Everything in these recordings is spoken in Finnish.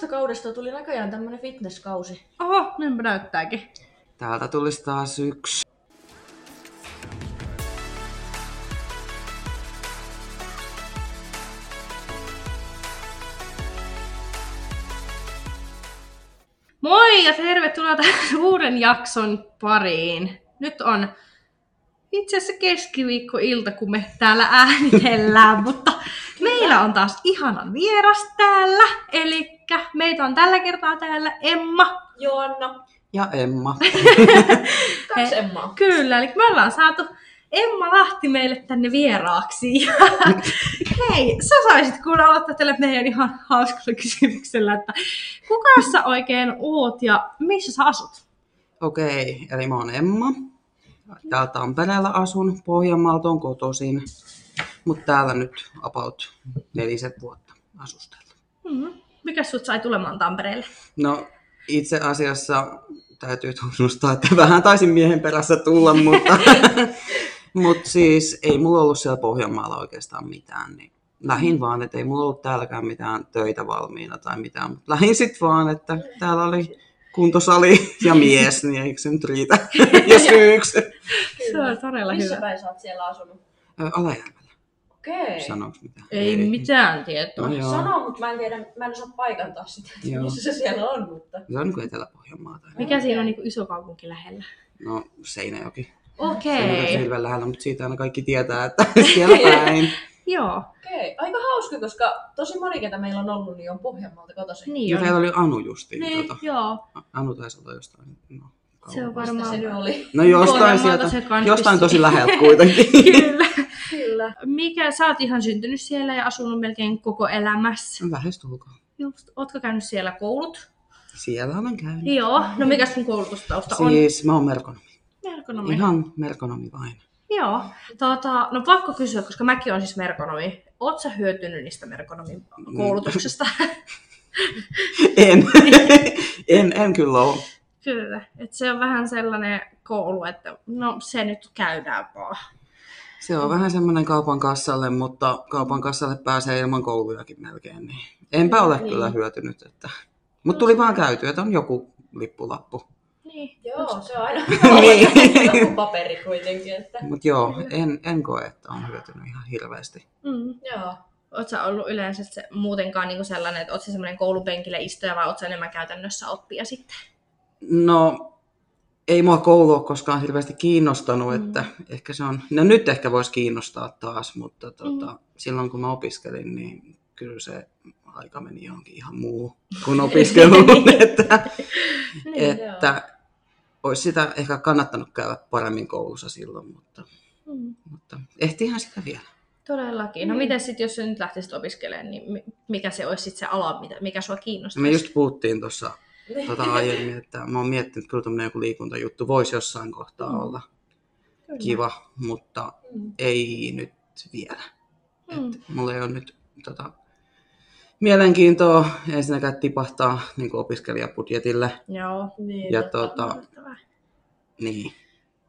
Uudesta kaudesta tuli näköjään tämmönen fitnesskausi. Oho, niinpä näyttääkin. Täältä tulisi taas yksi. Moi ja tervetuloa tähän uuden jakson pariin. Nyt on itse asiassa keskiviikkoilta, kun me täällä äänitellään, mutta meillä on taas ihana vieras täällä. Eli meitä on tällä kertaa täällä Emma. Joanna. Ja Emma. Kaksi Emmaa. Kyllä, eli me ollaan saatu Emma Lahti meille tänne vieraaksi. Ja hei, sä saisit kuulla aloittaa tälle meidän ihan hauskalla kysymyksellä, että kuka sä oikein oot ja missä sä asut? Okei, eli mä oon Emma. Täällä Tampereella asun, Pohjanmaalta on kotoisin. Mutta täällä nyt about neliset vuotta asusteltu. Hmm. Mikä sut sai tulemaan Tampereelle? No itse asiassa täytyy tunnustaa, että vähän taisin miehen perässä tulla, mutta, mutta siis ei mulla ollut siellä Pohjanmaalla oikeastaan mitään. Niin lähin vaan, että ei mulla ollut täälläkään mitään töitä valmiina tai mitään, mutta lähin sitten vaan, että täällä oli kuntosali ja mies, niin eikö se nyt riitä jo syyksi. Se on todella Missä hyvä. päin sä oot siellä asunut? Ö, Alajärvellä, Okei. sanoks mitään? Ei mitään tietoa. No joo. Sano, mutta mä en tiedä, mä en osaa paikantaa sitä, että Joo. missä se siellä on, mutta... Se on niin kuin Etelä-Pohjanmaa. Tai... Mikä siinä on niin iso kaupunki lähellä? No Seinäjoki. Se Okei. on hirveän lähellä, mutta siitä aina kaikki tietää, että siellä päin. Joo, Okei, aika hauska, koska tosi moni, ketä meillä on ollut, niin on Pohjanmaalta kotoisin. niin Ja on. täällä oli Anu justiin. Niin, Tota. joo. Anu taisi olla jostain. No, Se on kauan. Varmaan... se oli? No jostain sieltä, se jostain tosi läheltä kuitenkin. Kyllä. Kyllä. Mikä, sä oot ihan syntynyt siellä ja asunut melkein koko elämässä. Lähestulkoon. Just, ootko käynyt siellä koulut? Siellä olen käynyt. Joo. No mikä sun koulutustausta on? Siis mä oon merkonomi. Merkonomi. Ihan merkonomi vain. Joo. Tota, no pakko kysyä, koska mäkin olen siis merkonomi. Oot sä hyötynyt niistä merkonomin koulutuksesta? En. en, en kyllä ole. Kyllä. Et se on vähän sellainen koulu, että no se nyt käydään vaan. Se on vähän semmoinen kaupan kassalle, mutta kaupan kassalle pääsee ilman koulujakin melkein. Niin. Enpä ole Niin. kyllä hyötynyt. Että... Mutta tuli vaan käytyä, että on joku lippulappu. Niin. Joo, se on aina Niin. joku paperi kuitenkin, että... Mutta joo, en, en koe, että on hyötynyt ihan hirveästi. Mm. Joo. Sä ollut yleensä se, muutenkaan niinku sellainen, että sä semmoinen koulupenkillä istuja vai sä enemmän käytännössä oppia sitten? No, ei mua koulu ole koskaan hirveästi kiinnostanut, Mm. mm. että ehkä se on, no nyt ehkä voisi kiinnostaa taas, mutta tota, Mm. mm. silloin kun mä opiskelin, niin kyllä se aika meni johonkin ihan muu kuin opiskeluun, että, Niin, että olisi sitä ehkä kannattanut käydä paremmin koulussa silloin, mutta, Mm. mutta ehtihän sitä vielä. Todellakin. No Mm. miten sitten, jos sä nyt lähtisit opiskelemaan, niin mi- mikä se olisi sitten se ala, mitä- mikä sua kiinnostaa? Me just puhuttiin tuossa Niin. Tota aiemmin, että mä oon miettinyt, että kyllä tämmöinen joku liikuntajuttu voisi jossain kohtaa Mm. olla Kyllä. kiva, mutta Mm. ei nyt vielä. Mm. Et mulla ei ole nyt tota, mielenkiintoa ensinnäkään tipahtaa niin opiskelijabudjetille. Joo. Niin, Ja tota, niin,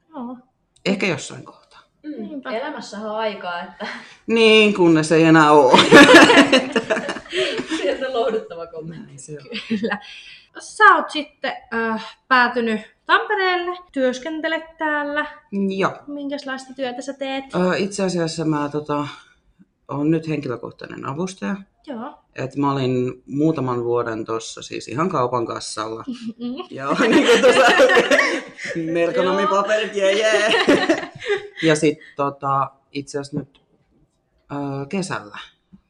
Joo. ehkä jossain kohtaa. Mm. Niinpä. Elämässä on aikaa, että Niin, kunnes ei enää ole. sieltä lohduttava kommentti. Näin se on. Kyllä. Sä oot sitten äh, päätynyt Tampereelle, työskentelet täällä. Joo. Minkälaista työtä sä teet? Ö, Itse asiassa mä tota, olen nyt henkilökohtainen avustaja. Joo. Et mä olin muutaman vuoden tuossa siis ihan kaupan kassalla. Mm. Joo, niin kuin tuossa merkonomipaperit, jee jee. Ja sitten tota, itse asiassa nyt ö, kesällä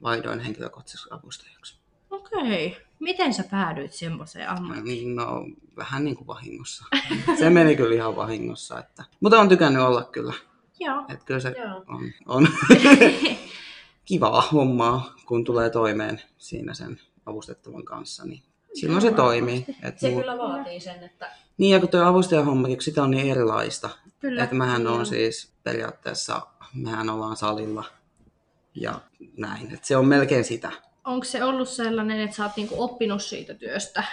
vaihdoin henkilökohtaiseksi avustajaksi. Okei. Miten sä päädyit semmoiseen ammattiin? No, vähän niin kuin vahingossa. Se meni kyllä ihan vahingossa. Että... Mutta on tykännyt olla kyllä. Joo. Että kyllä se Joo. on, on kivaa hommaa, kun tulee toimeen siinä sen avustettavan kanssa. Niin silloin se toimii. Et Se mu- kyllä vaatii sen, että Niin, ja kun tuo avustajahommakin, kun sitä on niin erilaista. Kyllä. Että mähän Joo. on siis periaatteessa, mehän ollaan salilla ja näin. Että se on melkein sitä Onko se ollut sellainen, että sä oot niinku oppinut siitä työstä?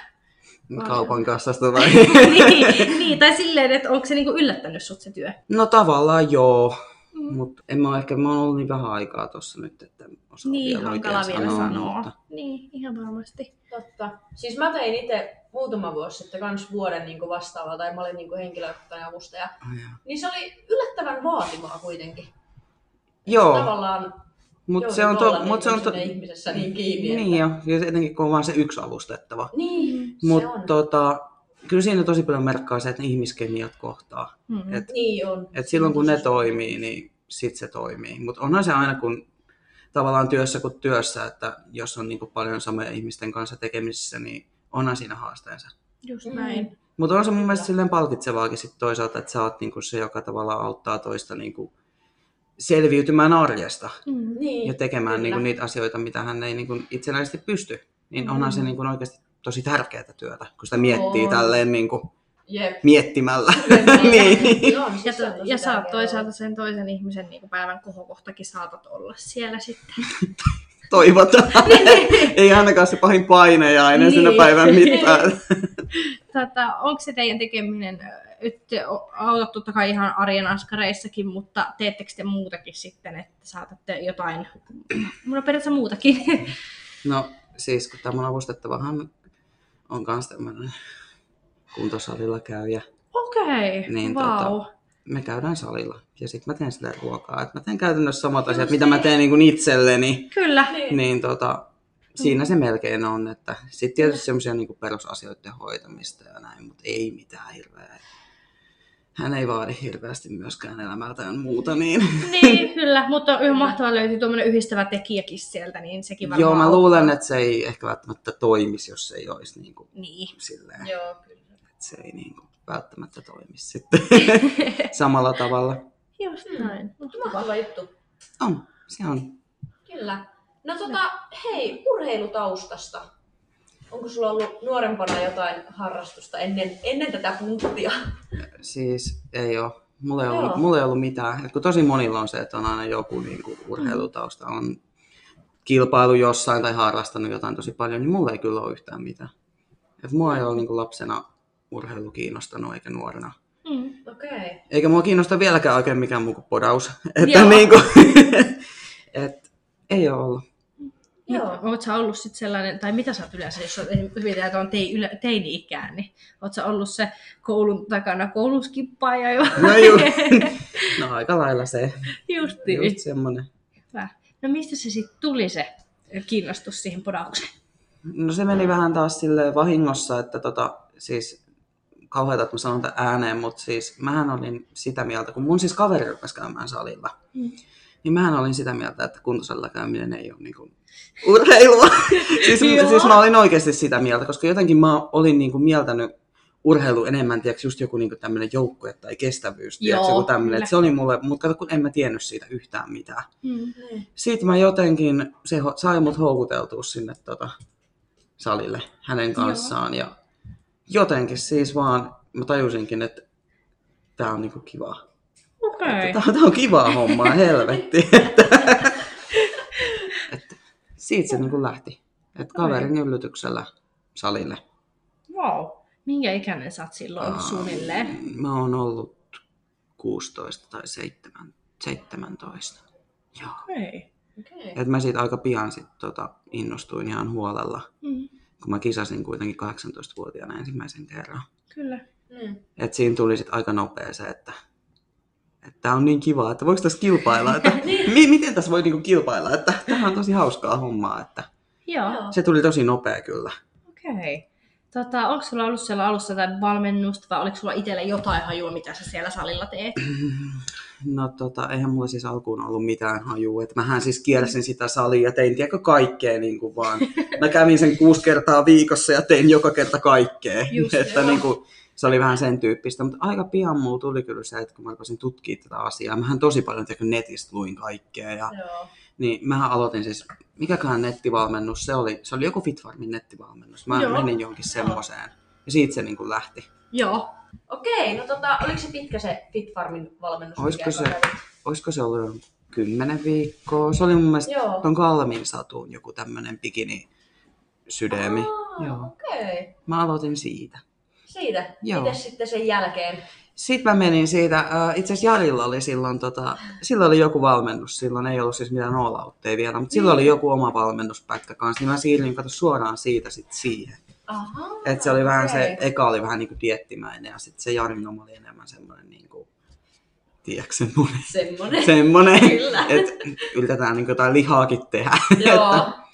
Kaupan kassasta vai? niin, niin, tai silleen, että onko se niinku yllättänyt sut se työ? No tavallaan joo. Mm. Mutta en mä ole ehkä, mä oon ollut niin vähän aikaa tuossa nyt, että en osaa Niin, vielä hankala vielä sanoa, sanoa. Mutta... Niin, ihan varmasti. Totta. Siis mä tein itse muutama vuosi sitten kans vuoden niin vastaavaa, tai mä olin niin henkilökohtainen avustaja. Jaa. Niin se oli yllättävän vaativaa kuitenkin. Joo, Tavallaan mutta se on, to, mut se on niin to, ihmisessä niin kiinni. niin jo, ja etenkin kun on vaan se yksi avustettava. Niin, se Mutta on. tota, kyllä siinä tosi paljon merkkaa se, että ihmiskemiat kohtaa. Mm. Et, Niin on. et silloin kun ne toimii, niin sit se toimii. Mutta onhan se aina kun tavallaan työssä kuin työssä, että jos on niinku paljon samoja ihmisten kanssa tekemisissä, niin onhan siinä haasteensa. Just Mm. näin. Mutta on se mun mielestä silleen palkitsevaakin sit toisaalta, että sä oot niinku se, joka tavallaan auttaa toista niinku selviytymään arjesta Mm. Niin. ja tekemään Kyllä. niinku niitä asioita, mitä hän ei niinku itsenäisesti pysty. Niin onhan se Mm. niinku oikeasti tosi tärkeää työtä, kun sitä miettii On. tälleen niinku Jep. miettimällä. niin. niin. Joo, Ja, siis on to, ja saat toisaalta sen toisen ihmisen niin kuin päivän kohokohtakin saatat olla siellä sitten. Toivotaan. ei ainakaan se pahin painejainen niin. Niin. päivän mittaan. Tota, onko se teidän tekeminen, o- autat totta kai ihan arjen askareissakin, mutta teettekö te muutakin sitten, että saatatte jotain, no periaatteessa muutakin. No siis kun tämä mun avustettavahan on kans tämmönen kuntosalilla käyjä. Okei, okay, Niin, vau. tota, me käydään salilla ja sitten mä teen sille ruokaa. Et mä teen käytännössä samat asiat, mitä mä teen niin itselleni. Kyllä. Niin. Niin tota, siinä se melkein on, että sitten tietysti semmoisia niin perusasioiden hoitamista ja näin, mutta ei mitään hirveää. Hän ei vaadi hirveästi myöskään elämältään muuta, niin Niin, kyllä, mutta on mahtavaa löytyy tuommoinen yhdistävä tekijäkin sieltä, niin sekin varmaan joo, mä auttaa. luulen, että se ei ehkä välttämättä toimisi, jos se ei olisi niin kuin Niin. silleen, Joo, kyllä. että se ei niin kuin välttämättä toimisi sitten samalla tavalla. Just näin. Mahtava juttu. On, se on. Kyllä. No tota, hei, urheilutaustasta. Onko sulla ollut nuorempana jotain harrastusta ennen, ennen tätä punttia? Siis ei ole. Mulla ei, Joo. ollut, mulla ei ollut mitään. Et kun tosi monilla on se, että on aina joku niin kuin urheilutausta, on kilpailu jossain tai harrastanut jotain tosi paljon, niin mulla ei kyllä ole yhtään mitään. Et mua ei ole niin kuin lapsena urheilu kiinnostanut eikä nuorena. Mm. Okei. Okay. Eikä mua kiinnosta vieläkään oikein mikään muu kuin podaus. Että Joo. niin kuin, et, ei ole ollut. Joo. Oletko sä ollut sit sellainen, tai mitä sä oot yleensä, jos että on tei, ylä, teini-ikään, niin oot sä ollut se koulun takana kouluskippaaja jo? No, ju, no aika lailla se. Justi. Just semmonen. Hyvä. No mistä se sitten tuli se kiinnostus siihen podaukseen? No se meni vähän taas sille vahingossa, että tota, siis kauheata, että mä sanon tämän ääneen, mutta siis mähän olin sitä mieltä, kun mun siis kaveri rupesi käymään salilla, Mm. niin mähän olin sitä mieltä, että kuntosalilla käyminen ei ole niinku urheilua. siis, Joo. siis mä olin oikeasti sitä mieltä, koska jotenkin mä olin niinku mieltänyt urheilu enemmän, tiedätkö, just joku niinku tämmöinen joukkue tai kestävyys, tiedätkö, Joo, joku tämmöinen, se oli mulle, mutta kato, kun en mä tiennyt siitä yhtään mitään. Mm. Niin. Sitten mä jotenkin, se sai mut houkuteltua sinne tota, salille hänen kanssaan. Ja jotenkin siis vaan, mä tajusinkin, että tää on niinku kiva. Okei. Okay. Tää, tää on kivaa hommaa, helvetti. siitä se niinku lähti. Että kaverin yllytyksellä salille. Wow. Minkä ikäinen sä oot silloin Aa, suunnilleen? Mä oon ollut 16 tai 7, 17. Joo. Okei. Okei. Et mä siitä aika pian sit, tota, innostuin ihan huolella. Mm. kun mä kisasin kuitenkin 18-vuotiaana ensimmäisen kerran. Kyllä. Mm. Et siinä tuli sit aika nopea se, että tää on niin kiva, että voiko tässä kilpailla, että mi- miten tässä voi niinku kilpailla, että tämä on tosi hauskaa hommaa, että Joo. Se tuli tosi nopea kyllä. Okei. Tota, onko sulla ollut siellä alussa jotain valmennusta vai oliko sulla itselle jotain hajua, mitä sä siellä salilla teet? No tota, eihän mulla siis alkuun ollut mitään hajua, että mähän siis kiersin sitä salia ja tein tiedätkö kaikkea niin kuin vaan. Mä kävin sen kuusi kertaa viikossa ja tein joka kerta kaikkea, Just, että joo. niin kuin, se oli vähän sen tyyppistä, mutta aika pian mulla tuli kyllä se, että kun mä rupesin tutkimaan tätä asiaa, mähän tosi paljon tiedätkö, netistä luin kaikkea ja Joo. niin mähän aloitin siis, mikäköhän nettivalmennus se oli, se oli joku Fitfarmin nettivalmennus, mä Joo. menin johonkin semmoiseen ja siitä se niin kuin lähti. Joo. Okei, no tota, oliko se pitkä se Fitfarmin valmennus? Olisiko se-? Olisiko se ollut kymmenen viikkoa? Se oli mun mielestä Joo. ton Kalmin satuun joku tämmönen bikini sydämi. Aa, Joo. Okei. Mä aloitin siitä. Siitä. Joo. Mites sitten sen jälkeen? Sitten mä menin siitä, itse asiassa Jarilla oli silloin, tota, silloin oli joku valmennus, silloin ei ollut siis mitään all vielä, mutta silloin oli joku oma valmennuspätkä kanssa, niin mä siirryin kato suoraan siitä sitten siihen. Aha, Et se oli vähän okei. se, eka oli vähän niinku diettimäinen ja sitten se Jarin oma oli enemmän semmoinen niinku, tiedätkö semmoinen, Semmonen. semmoinen Kyllä. että yritetään niinku jotain lihaakin tehdä. Joo.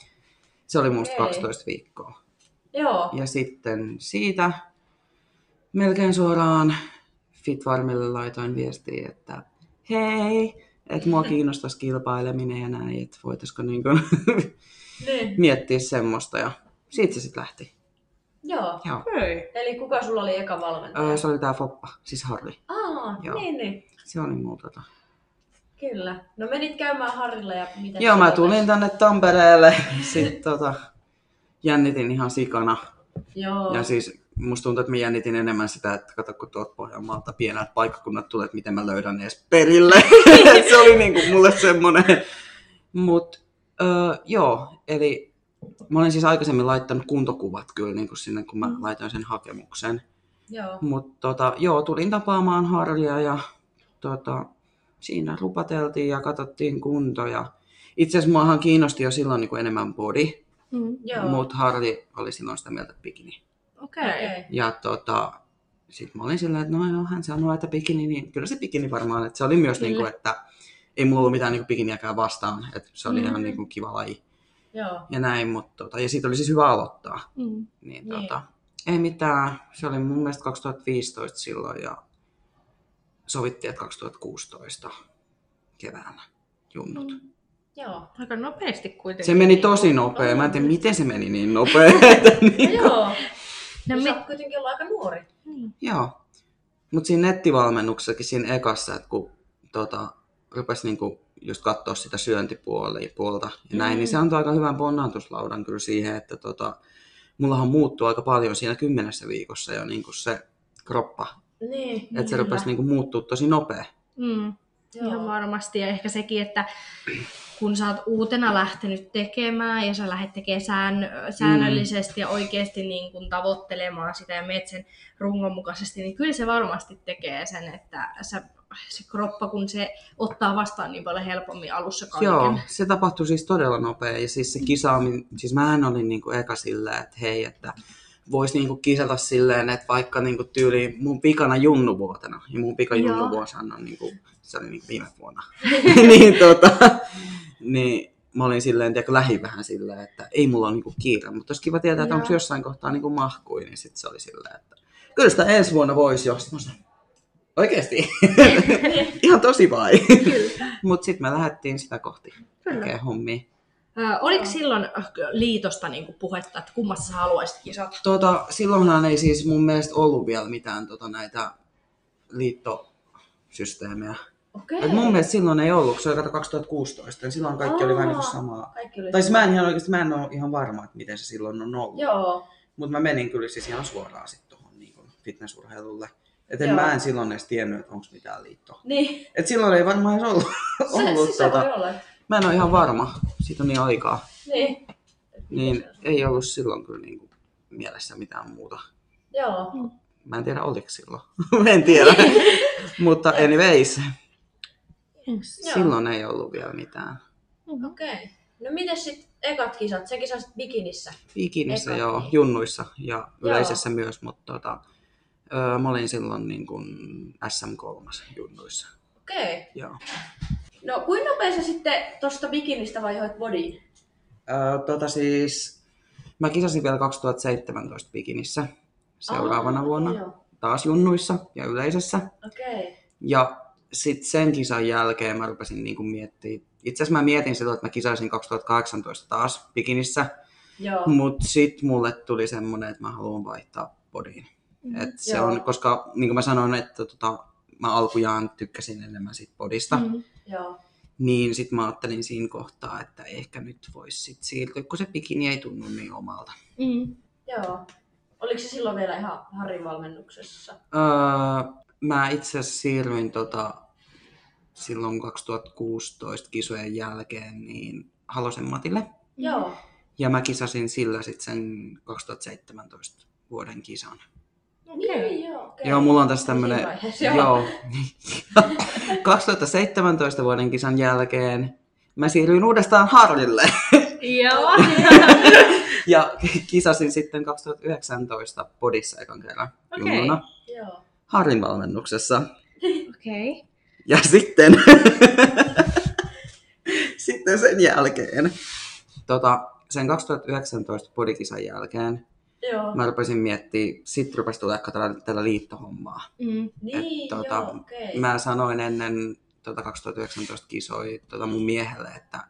Että se oli musta Okei. 12 viikkoa. Joo. Ja sitten siitä melkein suoraan Fitfarmille laitoin viestiä, että hei, että mua kiinnostaisi kilpaileminen ja näin, että voitaisiko niinku Niin. miettiä semmoista. Ja siitä se sitten lähti. Joo. Joo. Hei. Eli kuka sulla oli eka valmentaja? Öö, se oli tää Foppa, siis Harri. Aa, Joo. niin, niin. Se oli muu tota. Kyllä. No menit käymään Harrilla ja mitä Joo, mä tulin tänne Tampereelle. Sitten tota, jännitin ihan sikana. Joo. Ja siis musta tuntuu, että mä jännitin enemmän sitä, että kato kun tuolta Pohjanmaalta pienät paikkakunnat tulee, että miten mä löydän ne edes perille. Se oli niinku mulle semmonen. Mut öö, joo, eli mä olin siis aikaisemmin laittanut kuntokuvat kyllä niin sinne, kun mä Mm. laitoin sen hakemuksen. Joo. Mutta tota, joo, tulin tapaamaan Harria ja tota, siinä rupateltiin ja katsottiin kuntoja. Itse asiassa muahan kiinnosti jo silloin niin kuin enemmän body, Mm. Mutta Harri oli silloin sitä mieltä, että bikini. Okei. Okay. Ja tota, sitten mä olin sillä, että no joo, hän sanoi, että bikini, niin kyllä se bikini varmaan. Että se oli myös, Kyllä. niin kuin, että ei mulla ollut mitään niin kuin bikiniäkään vastaan, että se oli Mm. ihan niin kuin kiva laji Joo. ja näin, mutta tota, ja siitä oli siis hyvä aloittaa. Mm. Niin, Niin. tota, ei mitään, se oli mun mielestä 2015 silloin ja sovittiin, että 2016 keväällä junnut. Mm. Joo. Aika nopeasti kuitenkin. Se meni tosi nopea, mä en tiedä miten se meni niin nopea. No niin kuin, joo. No, No, sä oot kuitenkin olla aika nuori. niin. joo. Mutta siinä nettivalmennuksessakin siinä ekassa, että kun tota, rupesi niinku just katsoa sitä syöntipuolta puolta ja näin, Mm. niin se antoi aika hyvän ponnantuslaudan kyllä siihen, että tota, mullahan muuttuu aika paljon siinä kymmenessä viikossa jo niinku se kroppa. Niin. Että se rupesi niinku muuttua tosi nopea. Mm. Joo. Ihan varmasti. Ja ehkä sekin, että kun sä oot uutena lähtenyt tekemään ja sä lähdet tekemään sään, säännöllisesti ja oikeasti niin kun tavoittelemaan sitä ja meet sen rungon mukaisesti, niin kyllä se varmasti tekee sen, että sä, se kroppa, kun se ottaa vastaan niin paljon helpommin alussa kaiken. Joo, se tapahtui siis todella nopea ja siis se kisaaminen, siis mähän olin niinku eka silleen, että hei, että voisi niinku kisata silleen, että vaikka niinku tyyli mun pikana junnuvuotena, ja mun pika junnuvuosihan on niinku, se oli niinku viime vuonna, niin tota, niin mä olin silleen, tiedätkö, lähi vähän silleen, että ei mulla ole niinku kiire, mutta olisi kiva tietää, että onko jossain kohtaa niinku mahkui, niin sitten se oli silleen, että kyllä sitä ensi vuonna voisi jo. Sit mä sanoin, Oikeesti? Ihan tosi vai. Mutta sitten me lähdettiin sitä kohti tekee hommia. Ö, oliko silloin äh, liitosta niin kuin puhetta, että kummassa sä haluaisit kisata? Tota, silloinhan ei siis mun mielestä ollut vielä mitään tota, näitä liittosysteemejä. Okei. Et mun mielestä silloin ei ollut, kun se oli kato 2016, niin silloin kaikki oli vähän niin kuin Aa. samaa. Kaikki oli Tai siis mä en ihan oikeasti, mä en ole ihan varma, että miten se silloin on ollut. Joo. Mutta mä menin kyllä siis ihan suoraan sitten tuohon niin fitnessurheilulle. Et en Joo. mä en silloin edes tiennyt, että onko mitään liittoa. Niin. Et silloin ei varmaan edes ollut. Se, ollut siis se tota, voi olla. että- mä en ole ihan varma, siitä on niin aikaa. Niin. Niin ei ollut silloin kyllä niin kuin mielessä mitään muuta. Joo. Mä en tiedä oliko silloin. en tiedä. Mutta anyways, Yes. Joo. silloin ei ollut vielä mitään. Okei. No miten sitten ekat kisat? Sä kisasit bikinissä. Bikinissä Eka, joo, niin. junnuissa ja Joo. yleisessä myös, mutta tota, öö, mä olin silloin niin kuin SM3 junnuissa. Okei. Joo. No kuinka nopea sä sitten tosta bikinistä vaihoit bodyin? Öö, tota siis, mä kisasin vielä 2017 bikinissä seuraavana Aa, vuonna. Joo. Taas junnuissa ja yleisessä. Okei. Ja sitten sen kisan jälkeen mä rupesin niinku miettimään. Itse asiassa mä mietin silloin, että mä kisaisin 2018 taas bikinissä. Mutta sitten mulle tuli semmoinen, että mä haluan vaihtaa bodiin. Mhm. Et se Joo. on, koska niin kuin mä sanoin, että tota, mä alkujaan tykkäsin enemmän sit bodista. Mm. Mm. Joo. Niin sitten mä ajattelin siinä kohtaa, että ehkä nyt voisi sit siirtyä, kun se bikini ei tunnu niin omalta. Mm. Joo. Oliko se silloin vielä ihan Harrin valmennuksessa? Öö, mä itse asiassa siirryin tota, silloin 2016 kisojen jälkeen niin Halosen Matille. Joo. Ja mä kisasin sillä sitten sen 2017 vuoden kisan. Okei. Niin, joo, okei. Joo, mulla on tässä tämmönen... vaiheessa, joo. Joo. 2017 vuoden kisan jälkeen mä siirryin uudestaan Harrille. Joo. Ja kisasin sitten 2019 podissa ekan kerran Okei. junnuna Joo. Harrin valmennuksessa. Okei. Ja sitten, sitten sen jälkeen, tota, sen 2019 podikisan jälkeen, Joo. mä rupesin miettimään, sit rupesi tulee tällä, tällä liittohommaa. Mm. Niin, Et, tota, joo, okei. Mä sanoin ennen tota 2019 kisoi tota mun miehelle, että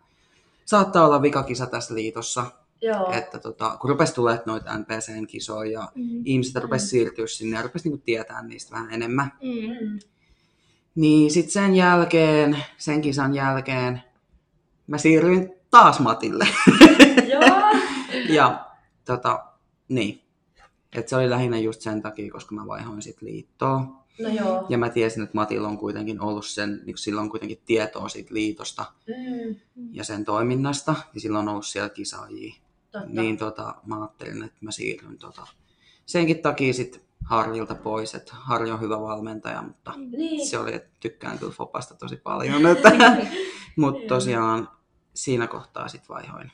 saattaa olla vikakisa tässä liitossa. Joo. Että tota, kun rupesi tulee noita NPCn kisoja ja Mm. ihmiset rupesi Mm. siirtyä sinne ja rupesi niinku tietää niistä vähän enemmän. Mm. Niin sitten sen jälkeen, sen kisan jälkeen, mä siirryin taas Matille. Joo. ja tota, niin. Et se oli lähinnä just sen takia, koska mä vaihoin sit liittoa. No joo. Ja mä tiesin, että Matilla on kuitenkin ollut sen, niin sillä on kuitenkin tietoa siitä liitosta Mm. ja sen toiminnasta. Ja sillä on ollut siellä kisaajia. Totta. Niin tota, mä ajattelin, että mä siirryn tota, senkin takia sit Harrilta pois. Että Harri on hyvä valmentaja, mutta Niin. se oli, että tykkään kyllä Fopasta tosi paljon. Että, mutta tosiaan siinä kohtaa sit vaihoin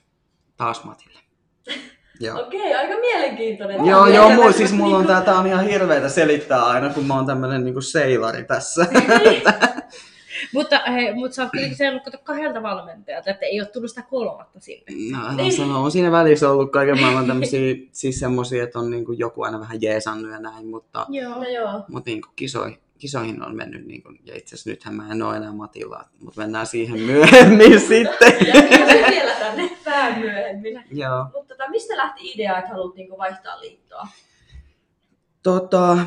taas Matille. Joo. Okei, aika mielenkiintoinen. Joo, joo, vielä siis mulla on tää, tää on ihan hirveetä selittää aina, kun mä oon tämmönen niinku seilari tässä. Mutta, hei, mutta sä oot kuitenkin seurannut kato kahdelta valmentajalta, että ei ole tullut sitä kolmatta sinne. No, älä sano, on siinä välissä ollut kaiken maailman tämmösiä, siis semmosia, että on niinku joku aina vähän jeesannut ja näin, mutta, Joo. No joo. mutta niinku kisoi, kisoihin on mennyt, niinku, ja itse asiassa nythän mä en oo enää Matilla, mutta mennään siihen myöhemmin sitten. Ja vielä tänne vähän myöhemmin. Joo. Mutta tota, mistä lähti idea, että haluat niinku vaihtaa liittoa? Tota,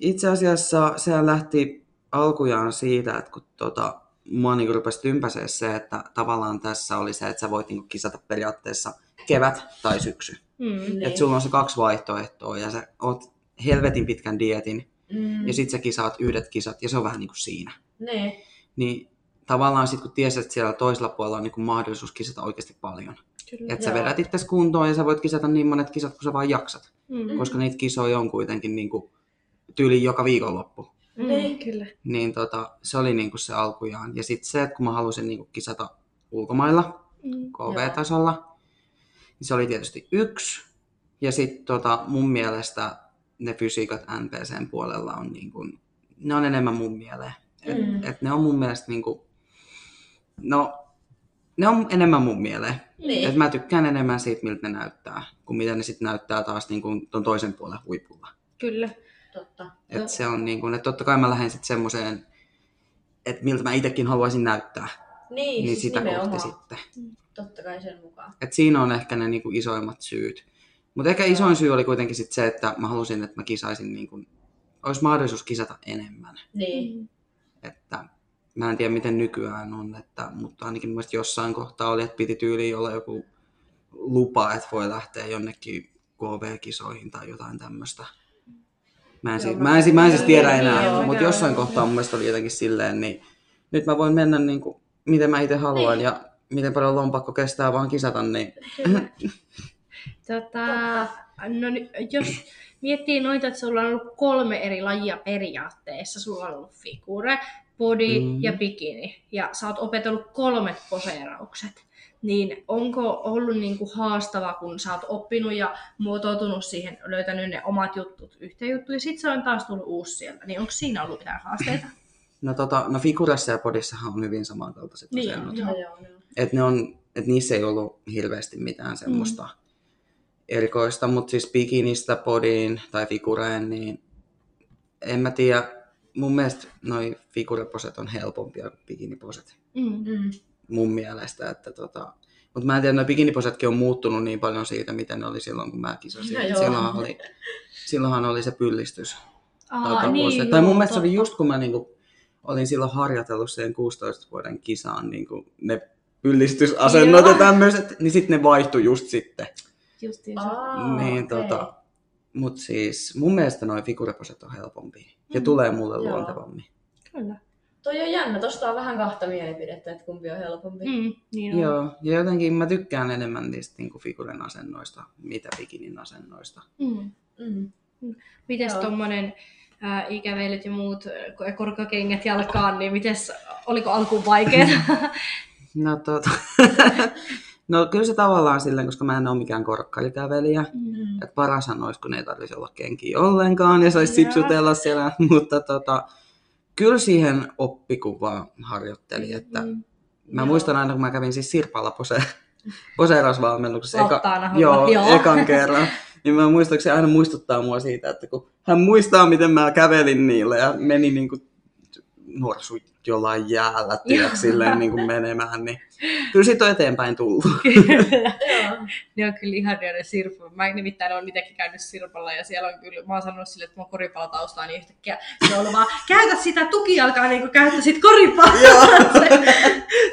itse asiassa se lähti alkujaan siitä, että kun tota, mua niin rupesi tympäsee se, että tavallaan tässä oli se, että sä voit niin kisata periaatteessa kevät tai syksy. Mm. Niin. Että sulla on se kaksi vaihtoehtoa ja sä oot helvetin pitkän dietin Mm. ja sit sä kisaat yhdet kisat ja se on vähän niin kuin siinä. Niin. Niin tavallaan sit kun tiesit, että siellä toisella puolella on niin kuin mahdollisuus kisata oikeasti paljon. Kyllä. Että sä vedät itse kuntoon ja sä voit kisata niin monet kisat kuin sä vaan jaksat. Mm. Koska niitä kisoja on kuitenkin niin kuin tyyli joka viikonloppu. Mm. Niin. Kyllä. Niin tota, se oli niinku se alkujaan. Ja sitten se, että kun mä halusin niinku kisata ulkomailla, Mm. KV-tasolla, niin se oli tietysti yksi. Ja sitten tota, mun mielestä ne fysiikat NPCn puolella on, niinku, ne on enemmän mun mieleen. Et, Mm. et ne on mun mielestä, niinku, no, ne on enemmän mun mieleen. Niin. Et mä tykkään enemmän siitä, miltä ne näyttää, kuin mitä ne sitten näyttää taas niinku ton toisen puolen huipulla. Kyllä. Totta. Et se on niin kuin, että totta kai mä lähden sitten semmoiseen, että miltä mä itsekin haluaisin näyttää, Niin, niin siis sitä nimenomaan. kohti sitten. Totta kai sen mukaan. Et siinä on ehkä ne niin kuin isoimmat syyt. Mutta ehkä isoin syy oli kuitenkin sit se, että mä halusin, että mä kisaisin, niin kuin, olisi mahdollisuus kisata enemmän. Niin. Mm. Että mä en tiedä miten nykyään on, että, mutta ainakin mun mielestä jossain kohtaa oli, että piti tyyliin olla joku lupa, että voi lähteä jonnekin KV-kisoihin tai jotain tämmöistä. Mä en, Joo, siis, mä- en, mä en siis tiedä enää, mutta jossain kohtaa mun mielestä oli jotenkin silleen, niin nyt mä voin mennä niin kuin, miten mä itse haluan Niin. ja miten paljon lompakko kestää vaan kisata, niin Tota, no, jos miettii noita, että sulla on ollut kolme eri lajia periaatteessa. Sulla on ollut figure, body Mm. ja bikini. Ja sä oot opetellut kolmet poseeraukset. Niin onko ollut niinku haastava, kun sä oot oppinut ja muotoutunut siihen, löytänyt ne omat jutut yhteen juttuun, ja sit se on taas tullut uusi sieltä. Niin onko siinä ollut mitään haasteita? no, tota, no figurassa ja podissahan on hyvin samankaltaiset Niin asennot. on. Joo, joo, joo. että ne on, et niissä ei ollut hirveästi mitään semmoista mm. erikoista, mutta siis bikinistä podiin tai figureen, niin en mä tiedä, mun mielestä noi figureposet on helpompia kuin bikiniposet Mm. Mm. Mun mielestä, että tota, mutta mä en tiedä, noi bikiniposetkin on muuttunut niin paljon siitä, miten ne oli silloin, kun mä kisasin. No joo. silloinhan, oli, silloinhan oli se pyllistys. Aa, tai, niin, tai mun joo, mielestä se oli just kun mä niinku, olin silloin harjoitellut siihen 16 vuoden kisaan niinku, ne pyllistysasennot Joo. ja tämmöiset, niin sitten ne vaihtui just sitten. Justiinsa. Aa, niin, okei. tota, mut siis mun mielestä noin figureposet on helpompia ja Mm. tulee mulle Joo. luontevammin. Kyllä. Toi on jännä, tosta on vähän kahta mielipidettä, että kumpi on helpompi. Mm, niin on. Joo, ja jotenkin mä tykkään enemmän niistä niinku figuren asennoista, mitä bikinin asennoista. Mm. Mm. Mites Joo. tommonen ää, ikäveilyt ja muut ää, korkokengät jalkaan, niin mites, oliko alkuun vaikeaa? No, tota, no kyllä se tavallaan silleen, koska mä en ole mikään korkkarikävelijä. Mm. Et parashan olisi, kun ei tarvitsisi olla kenkiä ollenkaan ja saisi sipsutella siellä. Mutta tota, kyllä siihen oppi, kun vaan harjoitteli. Että Mm. mä Joo. muistan aina, kun mä kävin siis Sirpalla pose, poseerausvalmennuksessa Lattaanaholla, joo, joo. ekan kerran. Niin mä muistan, että se aina muistuttaa mua siitä, että kun hän muistaa, miten mä kävelin niille ja meni niin kuin nuorsu jollain jäällä, tiedätkö, silleen niin kuin menemään, niin kyllä siitä on eteenpäin tullut. Joo. ne on kyllä ihania ne sirppu. Mä nimittäin olen itsekin käynyt sirpalla ja siellä on kyllä, mä oon sanonut sille, että on koripallotaustaa, niin yhtäkkiä se on ollut vaan, käytä sitä tukijalkaa niin kuin käyttäisit koripalloa.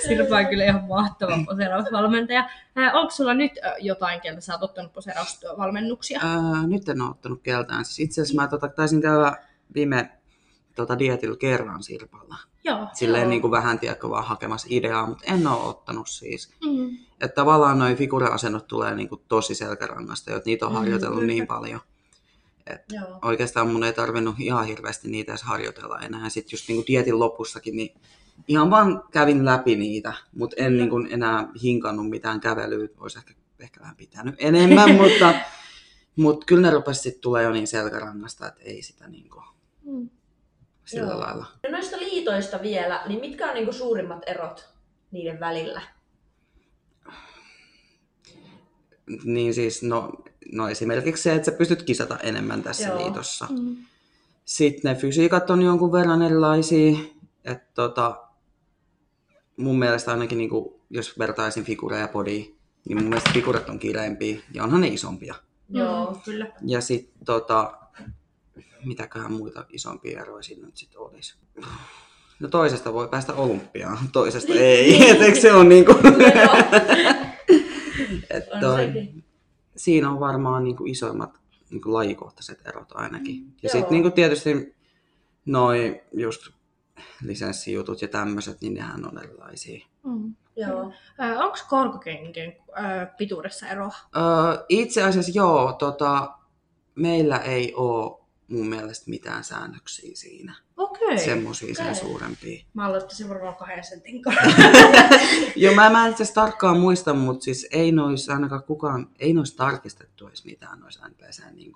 Sirpa on kyllä ihan mahtava poseerausvalmentaja. Onko sulla nyt jotain, keltä sä oot ottanut poseerausvalmennuksia? Ää, nyt en ole ottanut keltään. Siis itse asiassa mä tota, taisin käydä viime tota, dietillä kerran Sirpalla. Joo. Silleen Joo. niin kuin vähän, tiedätkö, vaan hakemassa ideaa, mutta en ole ottanut siis. Mm. Että tavallaan noin figura-asennot tulee niin kuin tosi selkärangasta, että niitä on Mm, harjoitellut kyllä. niin paljon. Joo. Oikeastaan mun ei tarvinnut ihan hirveästi niitä edes harjoitella enää. Sitten just niin kuin dietin lopussakin, niin ihan vaan kävin läpi niitä, mutta en niin kuin enää hinkannut mitään kävelyä. Olisi ehkä, ehkä vähän pitänyt enemmän, mutta, mutta kyllä ne rupesi sitten tulee jo niin selkärangasta, että ei sitä niin kuin Mm. Sillä Joo. lailla. No noista liitoista vielä, niin mitkä on niinku suurimmat erot niiden välillä? Niin siis, no, no esimerkiksi se, että sä pystyt kisata enemmän tässä Joo. liitossa. Mm. Sitten ne fysiikat on jonkun verran erilaisia. Että tota, mun mielestä ainakin, niin kuin, jos vertaisin figureja ja podia, niin mun mielestä figurat on kireempiä ja onhan ne isompia. Joo. Mm, kyllä. Ja sitten tota, mitäköhän muita isompia eroja siinä nyt sitten olisi. No toisesta voi päästä olympiaan, toisesta ei. Et eikö se on niinku... Et On toi, sekin. siinä on varmaan niinku isoimmat niinku lajikohtaiset erot ainakin. Ja Joo. sitten niinku tietysti noi just lisenssijutut ja tämmöiset, niin nehän on erilaisia. Mm. Joo. Onko korkokenkien pituudessa eroa? Itse asiassa joo, tota, meillä ei ole mun mielestä mitään säännöksiä siinä. Okei. Semmoisia sen Okei. suurempia. Mä aloittaisin varmaan kahden sentin Joo, mä, mä en itse tarkkaan muista, mutta siis ei nois ainakaan kukaan, ei nois tarkistettu edes mitään noissa NPCn niin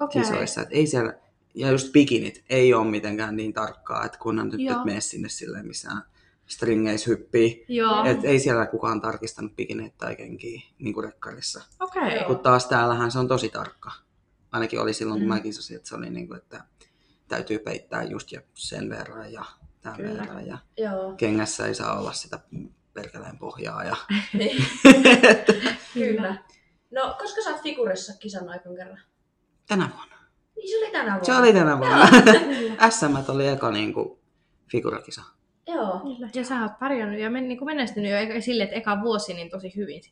Okei. kisoissa. Et ei siellä, ja just bikinit ei ole mitenkään niin tarkkaa, että kunhan nyt Joo. et mene sinne silleen missään stringeis hyppii. Joo. Et ei siellä kukaan tarkistanut bikineitä tai kenkiä niin kuin rekkarissa. Okei. Joo. Kun taas täällähän se on tosi tarkka. Ainakin oli silloin, kun Mm. mä kisasin, että se oli niin kuin, että täytyy peittää just ja sen verran ja tämän Kyllä. verran. Ja Joo. kengässä ei saa olla sitä perkeleen pohjaa. Ja... Kyllä. No, koska sä oot figurissa kisannut aikan kerran? Tänä vuonna. Niin se oli tänä vuonna. Se oli tänä vuonna. SM oli eka niin kuin, figurakisa. Joo. Ja sä oot pärjännyt ja men, niin menestynyt jo eka- sille, että eka vuosi niin tosi hyvin.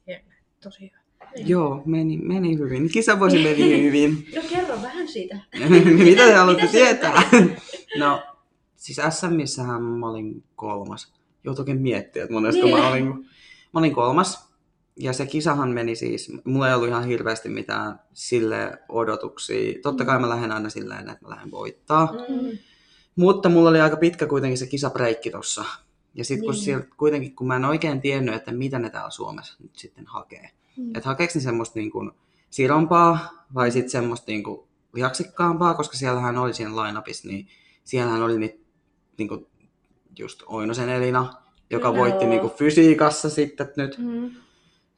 Tosi hyvä. Niin. Joo, meni, meni hyvin. Kisavuosi meni hyvin. No kerro vähän siitä. Mitä te haluatte Mitä tietää? no, siis SMissähän mä olin kolmas. Joutuikin miettiä, että monesta Niin. mä olin. Mä olin kolmas. Ja se kisahan meni siis, mulla ei ollut ihan hirveästi mitään sille odotuksia. Totta kai mä lähden aina silleen, että mä lähden voittaa. Mm. Mutta mulla oli aika pitkä kuitenkin se kisabreikki tossa. Ja sitten kun Niin. sieltä kuitenkin, kun mä en oikein tiennyt, että mitä ne täällä Suomessa nyt sitten hakee. Mm. Että hakeeko ne semmoista niin kuin sirompaa vai sitten semmoista niin kuin lihaksikkaampaa, koska siellähän oli siinä line-upissa, niin siellähän oli niitä niin kuin just Oinosen Elina, joka Kyllä, voitti niin kuin fysiikassa sitten nyt. Mm.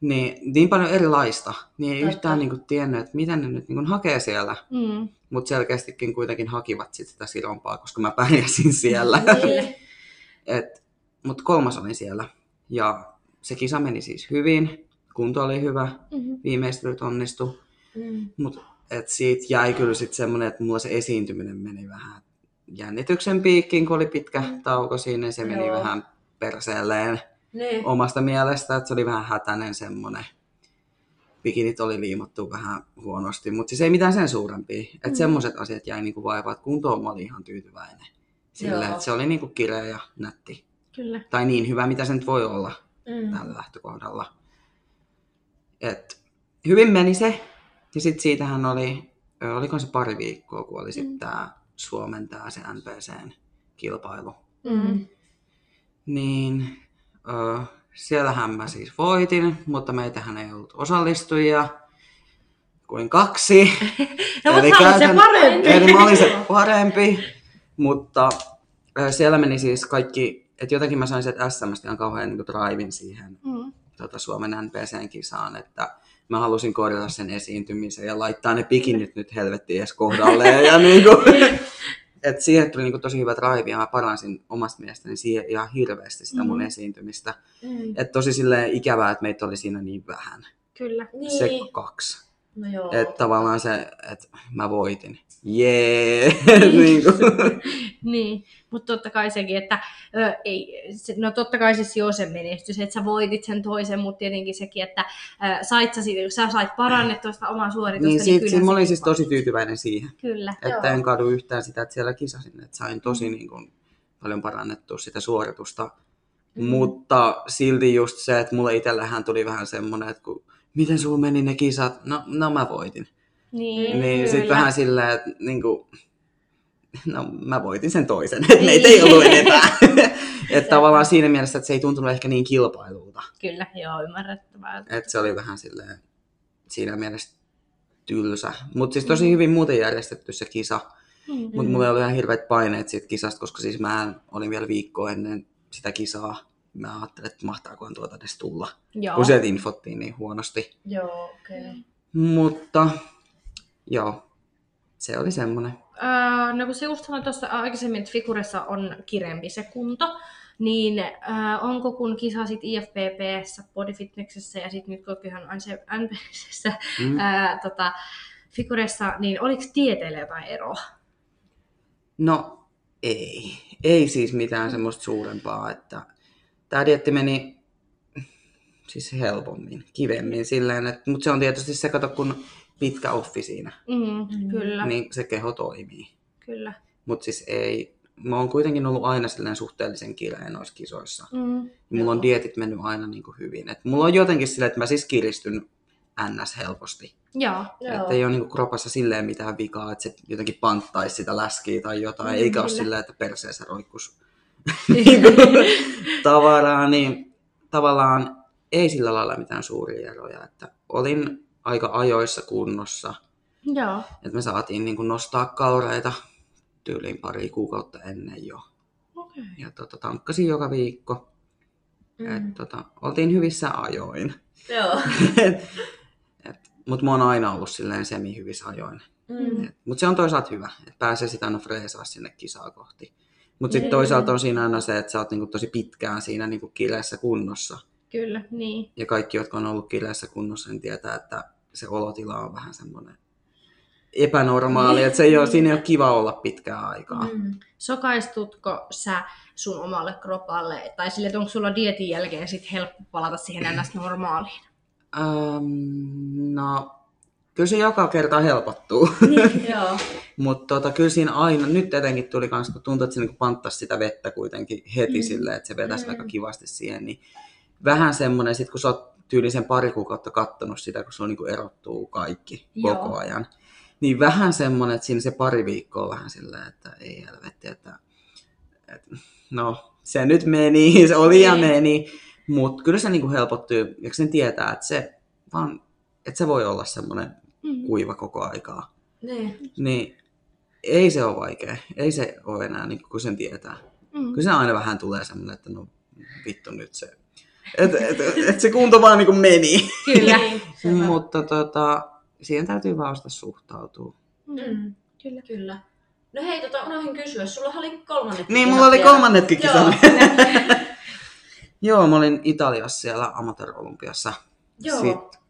Niin, niin paljon erilaista, niin ei Totta. yhtään niin kuin tiennyt, että mitä ne nyt niin kuin hakee siellä. Mm. Mutta selkeästikin kuitenkin hakivat sit sitä sirompaa, koska mä pärjäsin siellä. Niin. Mutta kolmas olin siellä. Ja se kisa meni siis hyvin. Kunto oli hyvä. Mm. Viimeistelyt onnistu. Mm. Mut et siitä jäi kyllä sitten semmoinen, että mulla se esiintyminen meni vähän jännityksen piikkiin, kun oli pitkä tauko siinä. niin Se meni Joo. vähän perseelleen Niin. omasta mielestä, että se oli vähän hätäinen semmoinen. Bikinit oli liimattu vähän huonosti, mutta siis ei mitään sen suurempia. Että Mm. semmoiset asiat jäi niinku vaivaa, että kuntoon mä olin ihan tyytyväinen. Joo. että se oli niinku kireä ja nätti. Kyllä. Tai niin hyvä, mitä se nyt voi olla Mm. tällä lähtökohdalla. Et hyvin meni se. Ja sitten siitähän oli ö, olikohan se pari viikkoa, kun oli sitten tämä Suomen tää se NPCn kilpailu. Mm. Niin ö, siellähän mä siis voitin, mutta meitähän ei ollut osallistujia kuin kaksi. No, Eli mutta olit se käytän- parempi. Eli mä olin se parempi, mutta ö, siellä meni siis kaikki, että jotenkin mä sain sieltä SMstä ihan kauhean niin drivein siihen Mm. Tota, Suomen NPC-kisaan, että mä halusin korjata sen esiintymisen ja laittaa ne pikinit nyt helvettiin edes kohdalleen. ja niin kuin, et siihen tuli niin kuin, tosi hyvä drive ja mä paransin omasta mielestäni siihen ihan hirveästi sitä mun Mhm. esiintymistä. Mm. Et tosi silleen ikävää, että meitä oli siinä niin vähän. Kyllä. Niin. Se kaksi. No joo. Että tavallaan se, että mä voitin. Jee! niin kuin. Niin, mutta totta kai sekin, että ö, ei, se, no totta kai siis jo se menestys, että sä voitit sen toisen, mutta tietenkin sekin, että ö, sait sä, siitä, sä sait parannettua sitä omaa suoritusta. niin, siitä, kyllähän siitä mä olin siis tosi tyytyväinen siihen. Kyllä. Että Joo. en kadu yhtään sitä, että siellä kisasin. Että sain tosi niin kuin, paljon parannettua sitä suoritusta. Mm. Mutta silti just se, että mulle itsellähän tuli vähän semmoinen, että kun, miten sulla meni ne kisat? No, no mä voitin. Niin, Niin sitten vähän silleen, että niin kuin, no mä voitin sen toisen, että meitä ei ollut enempää. että tavallaan siinä mielessä, että se ei tuntunut ehkä niin kilpailulta. Kyllä, joo, ymmärrettävää. Että se oli vähän silleen siinä mielessä tylsä. Mutta siis tosi hyvin muuten järjestetty se kisa. Mm. Mutta mulla ollut ihan hirveät paineet siitä kisasta, koska siis mä olin vielä viikkoa ennen sitä kisaa. Mä ajattelin, että mahtaakohan tuota edes tulla, Joo. kun sieltä infottiin niin huonosti. Joo, okei. Okay. Mutta joo, se oli semmonen. Öö, no kun se just sanoin tuossa aikaisemmin, että Figuressa on kirempi se kunto, niin öö, onko kun kisasit IFPPssä, bodyfitnessessä ja sitten nyt kokihan NPCssä, Mm. öö, tota, Figuressa, niin oliko tieteellä jotain eroa? No ei, ei siis mitään semmoista suurempaa, että tämä dietti meni siis helpommin, kivemmin silleen, että, mutta se on tietysti se, kato kun pitkä offi siinä, Mm. Kyllä, niin se keho toimii. kyllä. Mutta siis ei, mä oon kuitenkin ollut aina silleen suhteellisen kireä noissa kisoissa. Mm. Mulla on Joo. dietit mennyt aina niin kuin hyvin. Et mulla on jotenkin silleen, että mä siis kiristyn ns. helposti. Joo. Että ei ole niin kuin kropassa silleen mitään vikaa, että se jotenkin panttaisi sitä läskiä tai jotain. Mm, eikä ole silleen, että perseessä roikkus niin kuin tavaraa. Niin tavallaan ei sillä lailla mitään suuria eroja. Että olin aika ajoissa kunnossa. Joo. Että me saatiin niin kuin nostaa kaureita tyyliin pari kuukautta ennen jo. Okei. Ja tota, tankkasin joka viikko. Mm. Mm. Et, tota, oltiin hyvissä ajoin. Joo. Mutta mä oon aina ollut silleen semi-hyvissä ajoin. Mm. Mutta se on toisaalta hyvä, että pääsee sitä aina freesaa sinne kisaa kohti. Mutta sitten Niin. toisaalta on siinä aina se, että sä oot niinku tosi pitkään siinä niinku kireässä kunnossa. Kyllä, niin. Ja kaikki, jotka on ollut kireässä kunnossa, niin tietää, että se olotila on vähän semmoinen epänormaali. Että se ei ole, siinä ei ole kiva olla pitkään aikaa. Mm. Sokaistutko sä sun omalle kropalle, tai sille, että onko sulla dietin jälkeen sit helppo palata siihen ns. normaaliin? Ähm, no, kyllä se joka kerta helpottuu. Joo. Mutta tota, kyllä siinä aina, nyt etenkin tuli kans, kun tuntuu, että se niinku panttasi sitä vettä kuitenkin heti mm. silleen, että se vetäisi Mm. aika kivasti siihen, niin vähän semmoinen, sit kun sä oot tyylisen pari kuukautta kattonut sitä, kun sulla niinku erottuu kaikki Joo. koko ajan, niin vähän semmoinen, että siinä se pari viikkoa on vähän silleen, että ei helvetti, että, että no se nyt meni, se oli ja Niin. meni, mutta kyllä se niinku helpottuu, ja sen tietää, että se vaan, että se voi olla semmoinen Mm. kuiva koko aikaa. Niin. Niin ei se ole vaikea. Ei se ole enää, niin kuin sen tietää. Mm. Kyllä se aina vähän tulee semmoinen, että no vittu nyt se. Että et, et se kunto vaan niin kuin meni. Kyllä. Niin. Mutta tota, siihen täytyy vaan osata suhtautua. Mm. Kyllä. Kyllä. No hei, tota, unohdin kysyä. Sulla oli kolmannet Niin, mulla oli kolmannetkin Joo. kisat. Joo, mä olin Italiassa siellä amateur-olympiassa. Joo. Sitten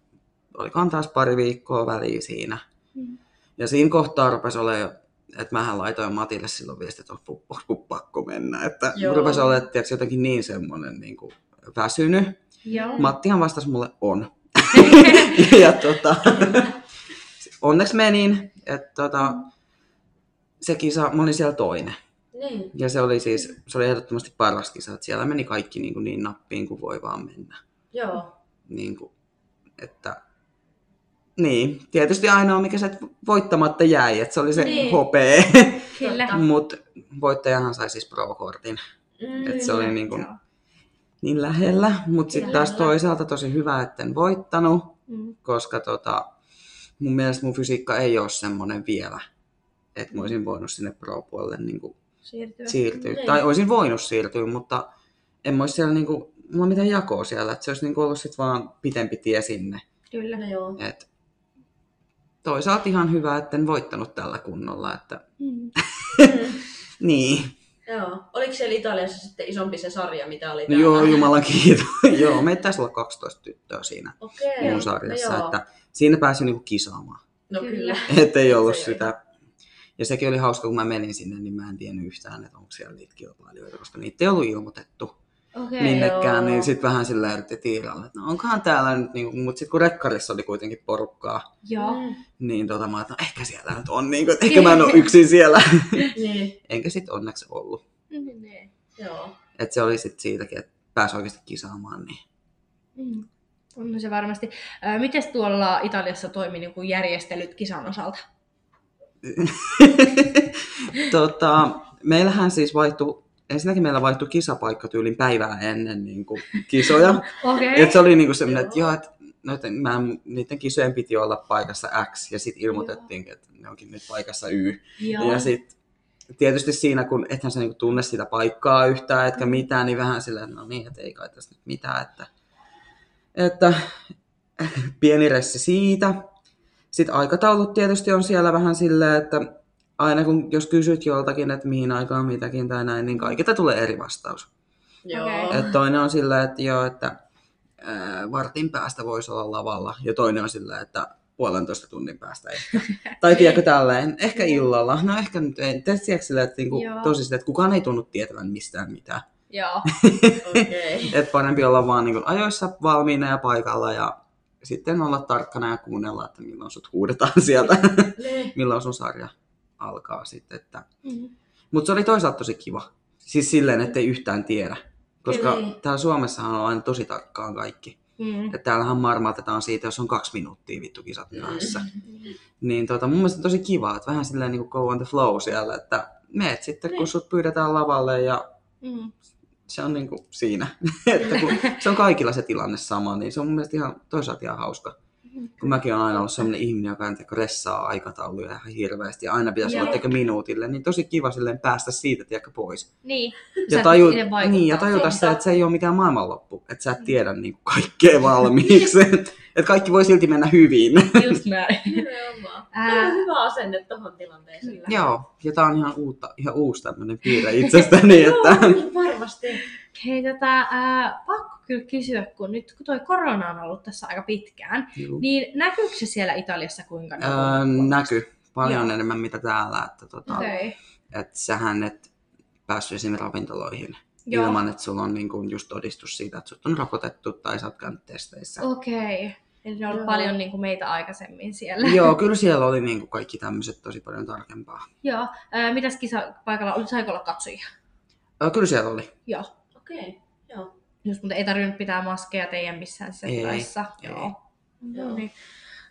olikohan taas pari viikkoa väliä siinä. Mm. Ja siinä kohtaa rupesi olemaan, että mähän laitoin Matille silloin viesti, että on pakko mennä. Että Joo. rupesi olemaan jotenkin niin semmoinen niin kuin väsynyt. Joo. Mattihan vastasi mulle on. ja tota, onneksi menin, että tota, se kisa, mä olin siellä toinen. Niin. Ja se oli siis, se oli ehdottomasti paras kisa, että siellä meni kaikki niin, kuin niin nappiin kuin voi vaan mennä. Joo. Niin kuin, että niin, tietysti ainoa mikä se voittamatta jäi, että se oli se Niin. hopee. Mutta voittajahan sai siis pro-kortin. Mm, Et se oli niin, kuin, Joo. Niin lähellä, mutta sitten taas Lähellä. toisaalta tosi hyvä, etten voittanut, Mm. koska tota, mun mielestä mun fysiikka ei ole semmoinen vielä, että mä olisin voinut sinne pro-puolelle niin kuin Siirtyä. siirtyä. Niin. Tai olisin voinut siirtyä, mutta en mä olisi siellä niin kuin, mulla mitään jakoa siellä, että se olisi niin kuin ollut sit vaan pitempi tie sinne. Kyllä. No joo. Et toisaalta ihan hyvä, etten voittanut tällä kunnolla, että Mm. Mm. niin. Joo. Oliko siellä Italiassa sitten isompi se sarja, mitä oli No täällä? joo, Jumalan kiitos. joo, meitä taisi olla 12 tyttöä siinä Okei. mun sarjassa, no joo. että siinä pääsi niinku kisaamaan. No kyllä. Että ei ollut Se ei sitä. Ja sekin oli hauska, kun mä menin sinne, niin mä en tiennyt yhtään, että onko siellä niitä kilpailijoita, koska niitä ei ollut ilmoitettu Okei. minnekään, joo. niin sitten vähän sillä yritti tiiralle, että no onkohan täällä nyt, niinku, mutta sitten kun rekkarissa oli kuitenkin porukkaa, Joo. Mm. niin tota, mä että no ehkä siellä nyt on, niinku, että ehkä mä en ole yksin siellä. Niin. Enkä sitten onneksi ollut. Mm, niin. Joo. Että se oli sitten siitäkin, että pääsi oikeasti kisaamaan. Niin. Mm. On se varmasti. Miten tuolla Italiassa toimi niin kuin järjestelyt kisan osalta? tota, meillähän siis vaihtui, ensinnäkin meillä vaihtui kisapaikka tyylin päivää ennen niin kuin, kisoja. Okei. Et se oli niin kuin semmoinen, että Joo. joo, että noiden, mä, niiden kisojen piti olla paikassa X, ja sitten ilmoitettiin, että ne onkin nyt paikassa Y. Joo. Ja sitten tietysti siinä, kun ethän sä niinku tunne sitä paikkaa yhtään, etkä mitään, niin vähän silleen, että no niin, että ei kai tässä nyt mitään, että, että pieni ressi siitä. Sitten aikataulut tietysti on siellä vähän silleen, että aina kun jos kysyt joltakin, että mihin aikaan mitäkin tai näin, niin kaikilta tulee eri vastaus. Joo. Okei. Et toinen on sillä, että joo, että ää, vartin päästä voisi olla lavalla, ja toinen on sillä, että puolentoista tunnin päästä ehkä. tai tiedätkö tälleen, ehkä illalla. No ehkä nyt ei. Tiedätkö sillä, että niinku, tosi sillä, että kukaan ei tunnu tietävän mistään mitään. Joo. Okei. Et parempi olla vaan niinku ajoissa valmiina ja paikalla ja sitten olla tarkkana ja kuunnella, että milloin sut huudetaan sieltä, Niin. milloin sun sarja alkaa sitten. Että... Mm. Mutta se oli toisaalta tosi kiva. Siis silleen, ettei yhtään tiedä. Koska Niin. täällä Suomessahan on aina tosi tarkkaan kaikki. Mm. Että täällähän marmautetaan siitä, jos on kaksi minuuttia vittu kisat myöhässä. Mm. Niin tota, mun mielestä tosi kiva, että vähän silleen niin kuin go on the flow siellä, että meet sitten, kun Niin. sut pyydetään lavalle ja Mm. se on niin kuin siinä. että kun se on kaikilla se tilanne sama, niin se on mun mielestä ihan, toisaalta ihan hauska. Kun mäkin olen aina ollut sellainen ihminen, joka teko ressaa aikatauluja ihan hirveästi ja aina pitäisi Joo. olla teko minuutille, niin tosi kiva silleen päästä siitä tiedäkö pois. Niin. Ja, Sä taju, niin, ja tajuta se, että se ei ole mikään maailmanloppu, että sä et tiedä niin kaikkea valmiiksi. että kaikki voi silti mennä hyvin. Just näin. Ää. Tämä on hyvä asenne tuohon tilanteeseen. Joo, ja tää on ihan, uutta, ihan uusi tämmöinen piirre itsestäni, että Joo, varmasti. Hei, tota, ää, pakko kyllä kysyä, kun nyt kun toi korona on ollut tässä aika pitkään, Juu. niin näkyykö se siellä Italiassa kuinka? öö, näkyy paljon Joo. enemmän mitä täällä, että tota, Okei. et sähän et päässyt esim. ravintoloihin Joo. ilman, että sulla on niinku just todistus siitä, että sut on rokotettu tai sä oot käynyt testeissä. Okei. Eli ne on ollut Joo. paljon niin kuin meitä aikaisemmin siellä. Joo, kyllä siellä oli niinku kaikki tämmöiset tosi paljon tarkempaa. Joo. Ää, mitäs kisapaikalla oli? Saiko olla katsojia? Öö, kyllä siellä oli. Joo. Okei. Joo. Just, mutta ei tarvinnut pitää maskeja teidän missään ei. Joo. Joo. No niin.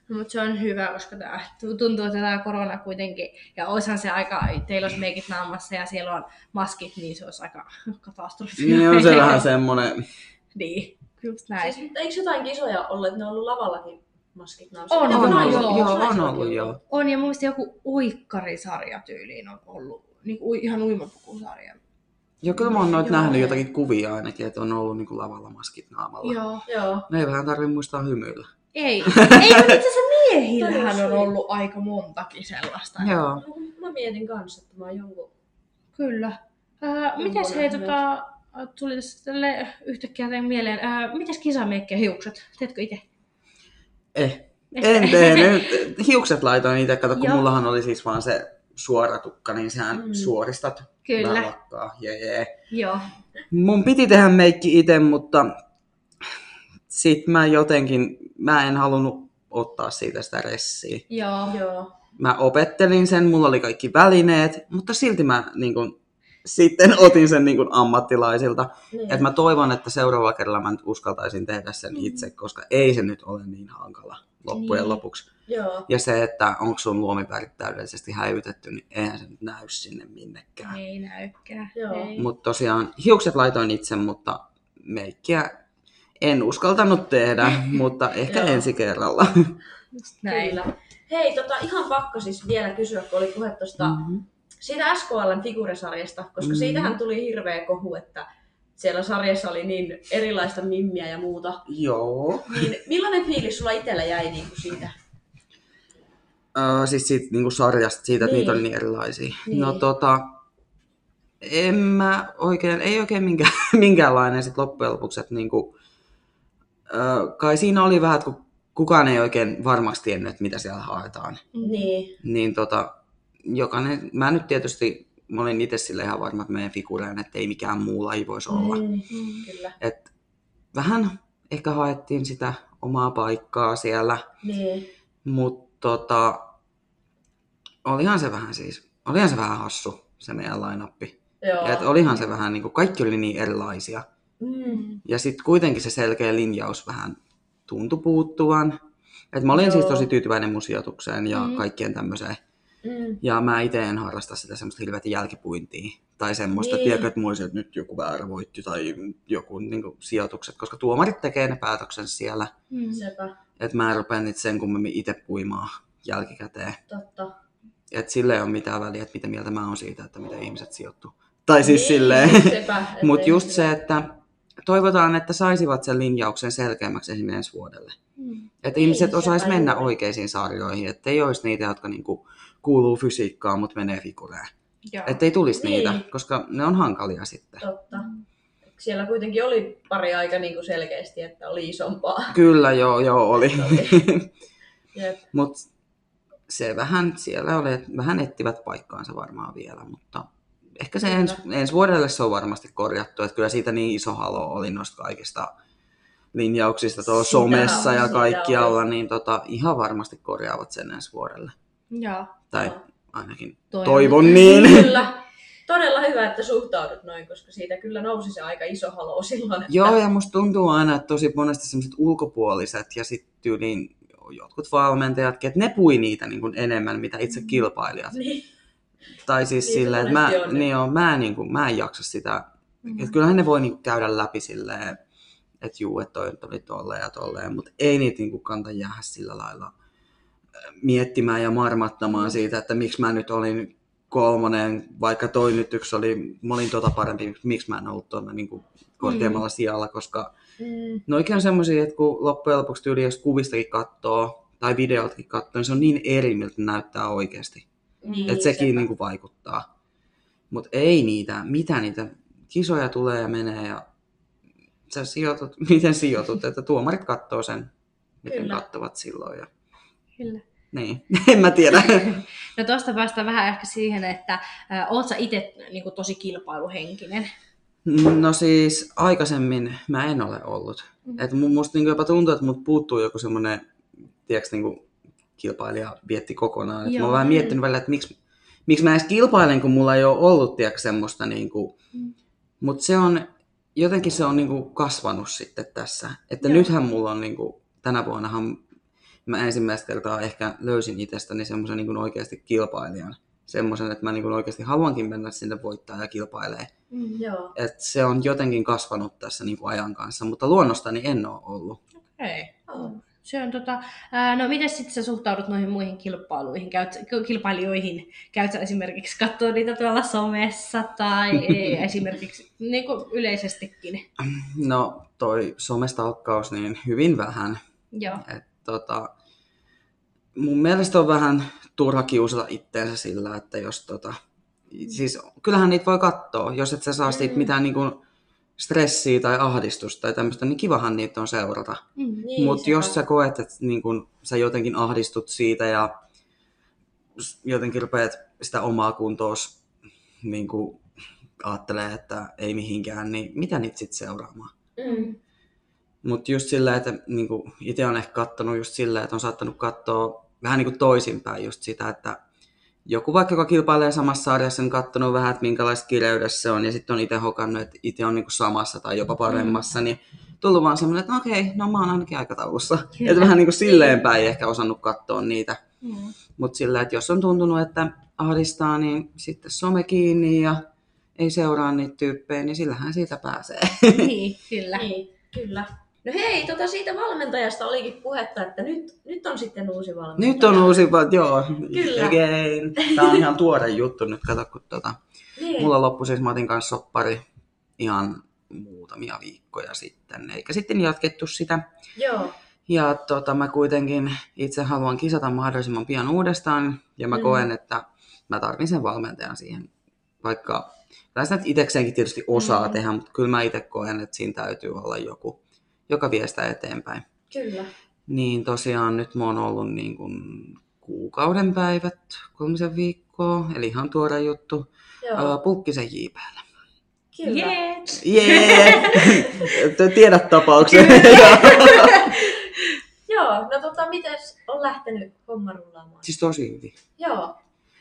No, mutta se on hyvä, koska tää, tuntuu, että tämä korona kuitenkin, ja olisihan se aika, teillä olisi meikit naamassa ja siellä on maskit, niin se olisi aika katastrofi. Niin on se vähän semmonen, Niin, just näin. Siis, mutta eikö jotain kisoja ollut, että ne on ollut lavallakin maskit naamassa? On, on, naisilla- joo, joo, on ollut, joo. On, ja mun mielestä joku uikkarisarja tyyliin on ollut, niin kuin ihan uimapukusarja. Joo, kyllä mä oon noita Joo. nähnyt jotakin kuvia ainakin, että on ollut niinku lavalla maskit naamalla. Joo. Joo. No ei vähän tarvi muistaa hymyillä. Ei. Ei, mutta itse asiassa miehillähän on ollut aika montakin sellaista. Joo. No, Mä mietin kanssa, että mä oon jonkun... Kyllä. Ää, mitäs hei, tota, tuli tässä tälle yhtäkkiä tein mieleen, ää, mitäs kisamiekki ja hiukset? Teetkö itse? Eh, en tee. Nyt hiukset laitoin itse, kato kun Joo. mullahan oli siis vaan se suora tukka, niin sehän Mm. suoristat. Kyllä. Lakkaa, jee, jee. Joo. Mun piti tehdä meikki itse, mutta sit mä jotenkin, mä en halunnut ottaa siitä sitä ressiä. Joo. Joo. Mä opettelin sen, mulla oli kaikki välineet, mutta silti mä niin kun, sitten otin sen niin kuin ammattilaisilta. Niin. Et mä toivon, että seuraavalla kerralla mä nyt uskaltaisin tehdä sen itse, koska ei se nyt ole niin hankala loppujen Niin. lopuksi. Joo. Ja se, että onko sun luomivärit täydellisesti häivytetty, niin eihän se nyt näy sinne minnekään. Ei näykään. Mutta tosiaan hiukset laitoin itse, mutta meikkiä en uskaltanut tehdä, mutta ehkä Joo. ensi kerralla. Kyllä. Hei, tota, ihan pakko siis vielä kysyä, kun oli puhe tuosta Mhm. Siitä SKLn figuresarjasta, koska Mhm. siitähän tuli hirveä kohu, että siellä sarjassa oli niin erilaista mimmiä ja muuta. Joo. Niin millainen fiilis sulla itsellä jäi niin kuin siitä? Öö, siis siitä niin sarjasta, siitä, että Niin. niitä on niin erilaisia. Niin. No tota, en mä oikein, ei oikein minkään, minkäänlainen sit loppujen lopuksi, että niinku, öö, kai siinä oli vähän, että kun kukaan ei oikein varmasti tiennyt, että mitä siellä haetaan. Niin. Niin tota, jokainen, mä nyt tietysti, mä olin itse sille ihan varma, että meidän figureen, että ei mikään muu laji voisi olla. Mm, Mm. kyllä. Et vähän ehkä haettiin sitä omaa paikkaa siellä, Niin. mutta tota, olihan se vähän siis, olihan se vähän hassu se meidän lainappi. Joo. Et olihan se vähän, niin kuin, kaikki oli niin erilaisia. Mm. Ja sitten kuitenkin se selkeä linjaus vähän tuntui puuttuvan. Et mä olin Joo. siis tosi tyytyväinen mun sijoitukseen ja Mm. kaikkeen tämmöiseen. Mm. Ja mä itse en harrasta sitä semmoista hirveätä jälkipuintia. Tai semmoista, Niin. tiedätkö, että mulla olisi, että nyt joku väärä voitti tai joku niin kuin, sijoitukset. Koska tuomarit tekee ne päätöksen siellä. Mm. Sepä, Että mä en rupea niitä sen kummemmin itse puimaan jälkikäteen. totta. Että sillä ei ole mitään väliä, että mitä mieltä mä oon siitä, että miten ihmiset sijoittuu. Tai siis niin, silleen. Ettei Mutta just se, että toivotaan, että saisivat sen linjauksen selkeämmäksi esimerkiksi ensi vuodelle. Mm. Että Niin, ihmiset osais mennä oikeisiin sarjoihin, että ei olisi niitä, jotka niinku kuuluu fysiikkaan, mutta menee figureen. Että ei tulisi Niin. niitä, koska ne on hankalia sitten. Totta. Siellä kuitenkin oli pari aika niin kuin selkeästi, että oli isompaa. Kyllä, joo, joo, oli. Jep. mutta se vähän siellä oli, että vähän etsivät paikkaansa varmaan vielä, mutta ehkä se Kyllä. ens, ensi vuodelle se on varmasti korjattu, että kyllä siitä niin iso halo oli noista kaikista linjauksista tuolla somessa on, ja kaikkialla, niin tota, ihan varmasti korjaavat sen ensi vuodelle. Joo. Tai Joo. ainakin Toivon. toivon niin. Kyllä. Todella hyvä, että suhtaudut noin, koska siitä kyllä nousi se aika iso halo silloin. Että... Joo, ja musta tuntuu aina, että tosi monesti sellaiset ulkopuoliset ja sitten tyyliin jotkut valmentajatkin, että ne pui niitä niin kuin enemmän, mitä itse kilpailijat. Niin. Tai siis Niin, silleen, että mä, on. niin on, mä, en, niin kuin, mä en jaksa sitä. Mm. Että kyllähän ne voi niin kuin, käydä läpi silleen, että juu, että toi oli tolleen ja tolleen, mutta ei niitä niin kuin, kanta jäädä sillä lailla miettimään ja marmattamaan siitä, että miksi mä nyt olin kolmonen, vaikka toi nyt yksi oli, mä olin tota parempi, miksi mä en ollut tuolla niin kuin, korkeammalla sijalla, koska Mm. oikein on semmoisia, että kun loppujen lopuksi tyyli, jos kuvistakin katsoo, tai videoltakin katsoo, niin se on niin eri, miltä näyttää oikeasti. Niin, että sekin sepä. niin kuin vaikuttaa. Mutta ei niitä, mitä niitä kisoja tulee ja menee ja sä sijoitut, miten sijoitut, että tuomarit katsoo sen, miten Kyllä. katsovat silloin. Ja... Kyllä. Niin, en mä tiedä. No tuosta päästään vähän ehkä siihen, että äh, oot sä itse niin tosi kilpailuhenkinen? No siis aikaisemmin mä en ole ollut. Mhm. Et mu- musta niinku jopa tuntuu, että mut puuttuu joku semmoinen, tiedätkö, niinku kilpailija vietti kokonaan. Et mä Joo. oon vähän miettinyt välillä, että miksi, miksi mä edes kilpailen, kun mulla ei ole ollut, tiedätkö, semmoista niinku... Mm. Mutta se on, jotenkin se on niinku kasvanut sitten tässä. Että Joo. nythän mulla on niinku, tänä vuonnahan mä ensimmäistä kertaa ehkä löysin itsestäni semmoisen niinku oikeasti kilpailijan. Semmoisen, että mä niinku oikeasti haluankin mennä sinne voittaa ja kilpailee. Mm. Joo. Et se on jotenkin kasvanut tässä niinku ajan kanssa, mutta luonnostani en ole ollut. Okei. Se on tota, no miten sitten sä suhtaudut noihin muihin kilpailuihin, käyt, kilpailijoihin? Käyt sä esimerkiksi katsoa niitä tuolla somessa tai ei, esimerkiksi niin kuin yleisestikin? No toi somestalkkaus niin hyvin vähän. Joo. Et, tota, mun mielestä on vähän turha kiusata itteensä sillä, että jos tota, siis kyllähän niitä voi katsoa, jos et sä saa siitä Mm. mitään niinku stressiä tai ahdistusta tai tämmöistä, niin kivahan niitä on seurata. Mm. Niin, Mutta jos sä koet, että niin kun, sä jotenkin ahdistut siitä ja jotenkin rupeat sitä omaa kuntoos niin kun, ajattelee, että ei mihinkään, niin mitä niitä sitten seuraamaan? Mm. Mutta just sillä, että niin itse on ehkä kattonut just sillä, että on saattanut katsoa vähän niin kuin toisinpäin just sitä, että joku vaikka, joka kilpailee samassa sarjassa, on katsonut vähän, että minkälaista kireydessä se on, ja sitten on itse hokannut, että itse on niinku samassa tai jopa paremmassa, niin tullut vaan semmoinen, että no okei, no mä oon ainakin aikataulussa. Kyllä. Että vähän niin kuin silleen päin ehkä osannut katsoa niitä. Mm. Mutta sillä, että jos on tuntunut, että ahdistaa, niin sitten some kiinni ja ei seuraa niitä tyyppejä, niin sillähän siitä pääsee. Niin, kyllä. Niin, kyllä. No hei, tota siitä valmentajasta olikin puhetta, että nyt, nyt on sitten uusi valmentaja. Nyt on uusi, va- joo, Kyllä. again. Tämä on ihan tuore juttu nyt, kato, kun tota, Niin. mulla loppui siis Matin kanssa soppari ihan muutamia viikkoja sitten, eikä sitten jatkettu sitä. Joo, Ja tota, mä kuitenkin itse haluan kisata mahdollisimman pian uudestaan, ja mä Mm. koen, että mä tarvin sen valmentajan siihen. Vaikka, tai sitä itsekseenkin tietysti osaa mm. tehdä, mutta kyllä mä itse koen, että siinä täytyy olla joku, joka vie sitä eteenpäin. kyllä. Niin tosiaan nyt mä oon ollut niin kuin kuukauden päivät, kolmisen viikkoa, eli ihan tuore juttu, Joo, uh, pulkkisen JPllä. kyllä. Jee! Tiedät tapauksen. Joo, no tota, miten on lähtenyt homma rullaamaan? siis tosi hyvin. Joo,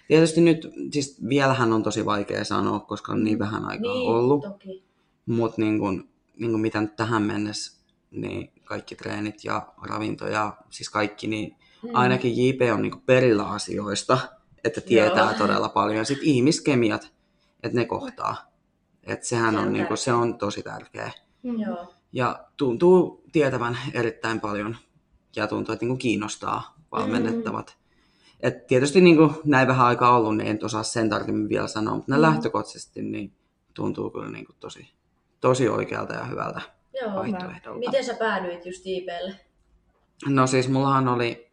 Tietysti nyt, siis vielähän on tosi vaikea sanoa, koska on niin vähän aikaa niin, ollut. toki. Mutta niin kun, niin kun mitä nyt tähän mennessä, niin kaikki treenit ja ravinto ja siis kaikki, niin Mm. ainakin JP on niin perillä asioista, että tietää Joo. todella paljon. Ja sitten ihmiskemiat, että ne kohtaa. Että sehän Se on, on niin kun, se on tosi tärkeä. Mm. Joo, Ja tuntuu tietävän erittäin paljon ja tuntuu, että niin kuin kiinnostaa valmennettavat. Et tietysti niin kuin näin vähän aikaa ollut, niin en osaa sen tarkemmin vielä sanoa, mutta Mm. mm. lähtökohtaisesti niin tuntuu kyllä niin kuin tosi, tosi oikealta ja hyvältä joo. Miten sä päädyit just JPlle? No siis mullahan oli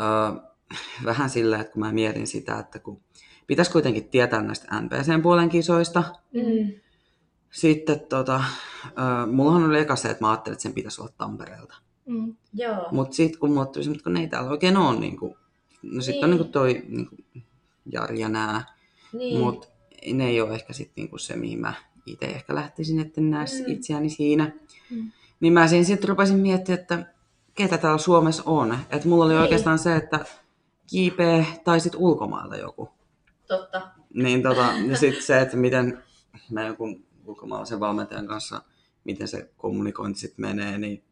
ö, vähän silleen, että kun mä mietin sitä, että kun pitäisi kuitenkin tietää näistä NPC-puolen kisoista, Mm. sitten tota, ö, mullahan oli eka se, että mä ajattelin, että sen pitäisi olla Tampereelta. Mm. Joo, Mutta sitten kun mulle tuli kun ne ei täällä oikein ole, niin kuin, no sitten on Niin. niin kuin toi niin kuin Jari ja nää, niin. mutta ne ei ole ehkä sitten niin kuin se, mihin mä itse ehkä lähtisin, että näe Mm. itseäni siinä. Mm. Niin mä siinä sitten rupesin miettimään, että ketä täällä Suomessa on. Että mulla oli Niin. oikeastaan se, että JP tai sitten ulkomailta joku. Totta. Niin tota, ja sitten se, että miten mä jonkun ulkomaalaisen valmentajan kanssa, miten se kommunikointi sitten menee, niin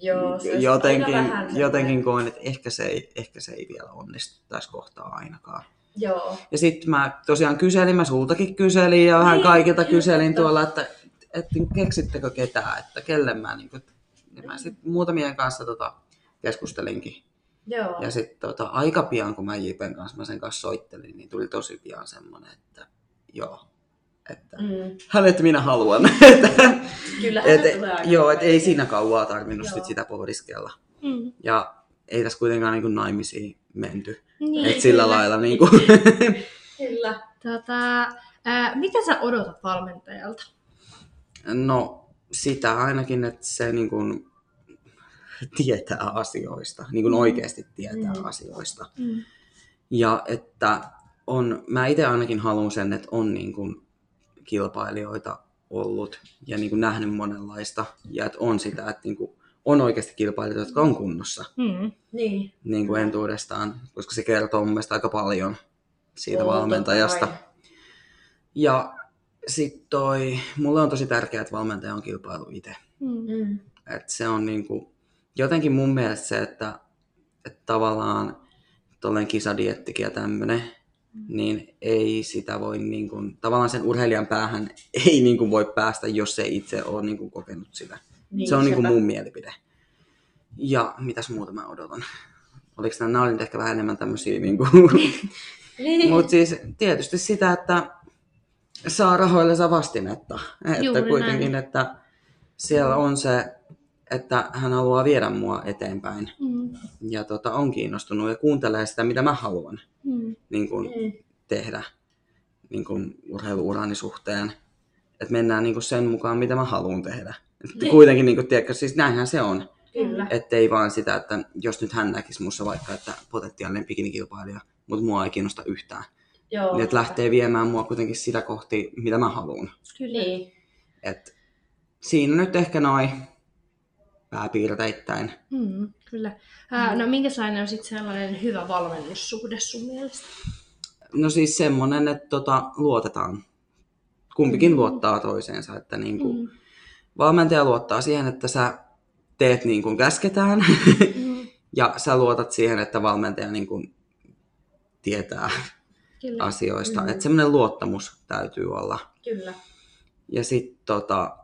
Joo, se jotenkin, jotenkin koen, että ehkä se ei, ehkä se ei vielä onnistu tässä kohtaa ainakaan. Joo, Ja sitten mä tosiaan kyselin, mä sultakin kyselin ja vähän Niin, kaikilta kyllä, kyselin tuolla, että, että keksittekö ketään, että kelle mä, niin kuin, ja mä sitten muutamien kanssa tota, keskustelinkin. joo. Ja sitten tota, aika pian, kun mä JPn kanssa, mä sen kanssa soittelin, niin tuli tosi pian semmoinen, että joo, että Mm. hänet minä haluan. Että- Kyllähän et, joo, et ei siinä kauaa tarvinnut Joo. sit sitä pohdiskella. Mm. Ja ei tässä kuitenkaan niin naimisiin menty. Niin. Et sillä kyllä. lailla niin kuin, Kyllä. Tota, ää, mitä sä odotat valmentajalta? no sitä ainakin, että se niin kuin, tietää asioista, niin kuin oikeasti tietää Mm. asioista. Mm. Ja että on, mä itse ainakin haluan sen, että on niin kuin kilpailijoita ollut ja niin kuin nähnyt monenlaista. Ja että on sitä, että niin kuin on oikeasti kilpailijoita, jotka on kunnossa Mm. Niin. niin kuin entuudestaan, koska se kertoo mun mielestä aika paljon siitä Oo, valmentajasta. Ja sitten toi, mulle on tosi tärkeää, että valmentaja on kilpailu itse. Mm. Mm. Et se on niinku, jotenkin mun mielestä se, että, että tavallaan tolleen kisadiettikin ja tämmönen, niin ei sitä voi niinku, tavallaan sen urheilijan päähän ei niinku voi päästä, jos se itse on niinku kokenut sitä. Niin, se on niinku sepä. mun mielipide. Ja mitäs muuta mä odotan? Oliko nämä, nämä oli nyt ehkä vähän enemmän tämmöisiä, niinku, Niin. mutta siis tietysti sitä, että saa rahoillensa vastinetta. Että Juuri kuitenkin, että siellä on se, että hän haluaa viedä mua eteenpäin Mm. ja tota, on kiinnostunut ja kuuntelee sitä, mitä mä haluan Mm. niin kun, Mm. tehdä niin kun, urheiluurani suhteen. Että mennään niin kun, sen mukaan, mitä mä haluan tehdä. Niin. kuitenkin, niin kun, tiedätkö, siis näinhän se on. Kyllä. Että ei vaan sitä, että jos nyt hän näkisi mussa vaikka, että potentiaalinen bikinikilpailija, mutta mua ei kiinnosta yhtään. Joo. Niin, että lähtee viemään mua kuitenkin sitä kohti, mitä mä haluan. Kyllä. Niin. Et siinä nyt ehkä noin pääpiirteittäin. Mm, kyllä. Ää, no minkälainen on sitten sellainen hyvä valmennussuhde sun mielestä? No siis semmonen, että tota, luotetaan. Kumpikin luottaa toiseensa, että niin kuin, Mm. Valmentaja luottaa siihen, että sä teet niin kuin käsketään, Mm. ja sä luotat siihen, että valmentaja niin kuin tietää Kyllä. asioista. Mm. Että semmoinen luottamus täytyy olla. Kyllä. Ja sitten tota,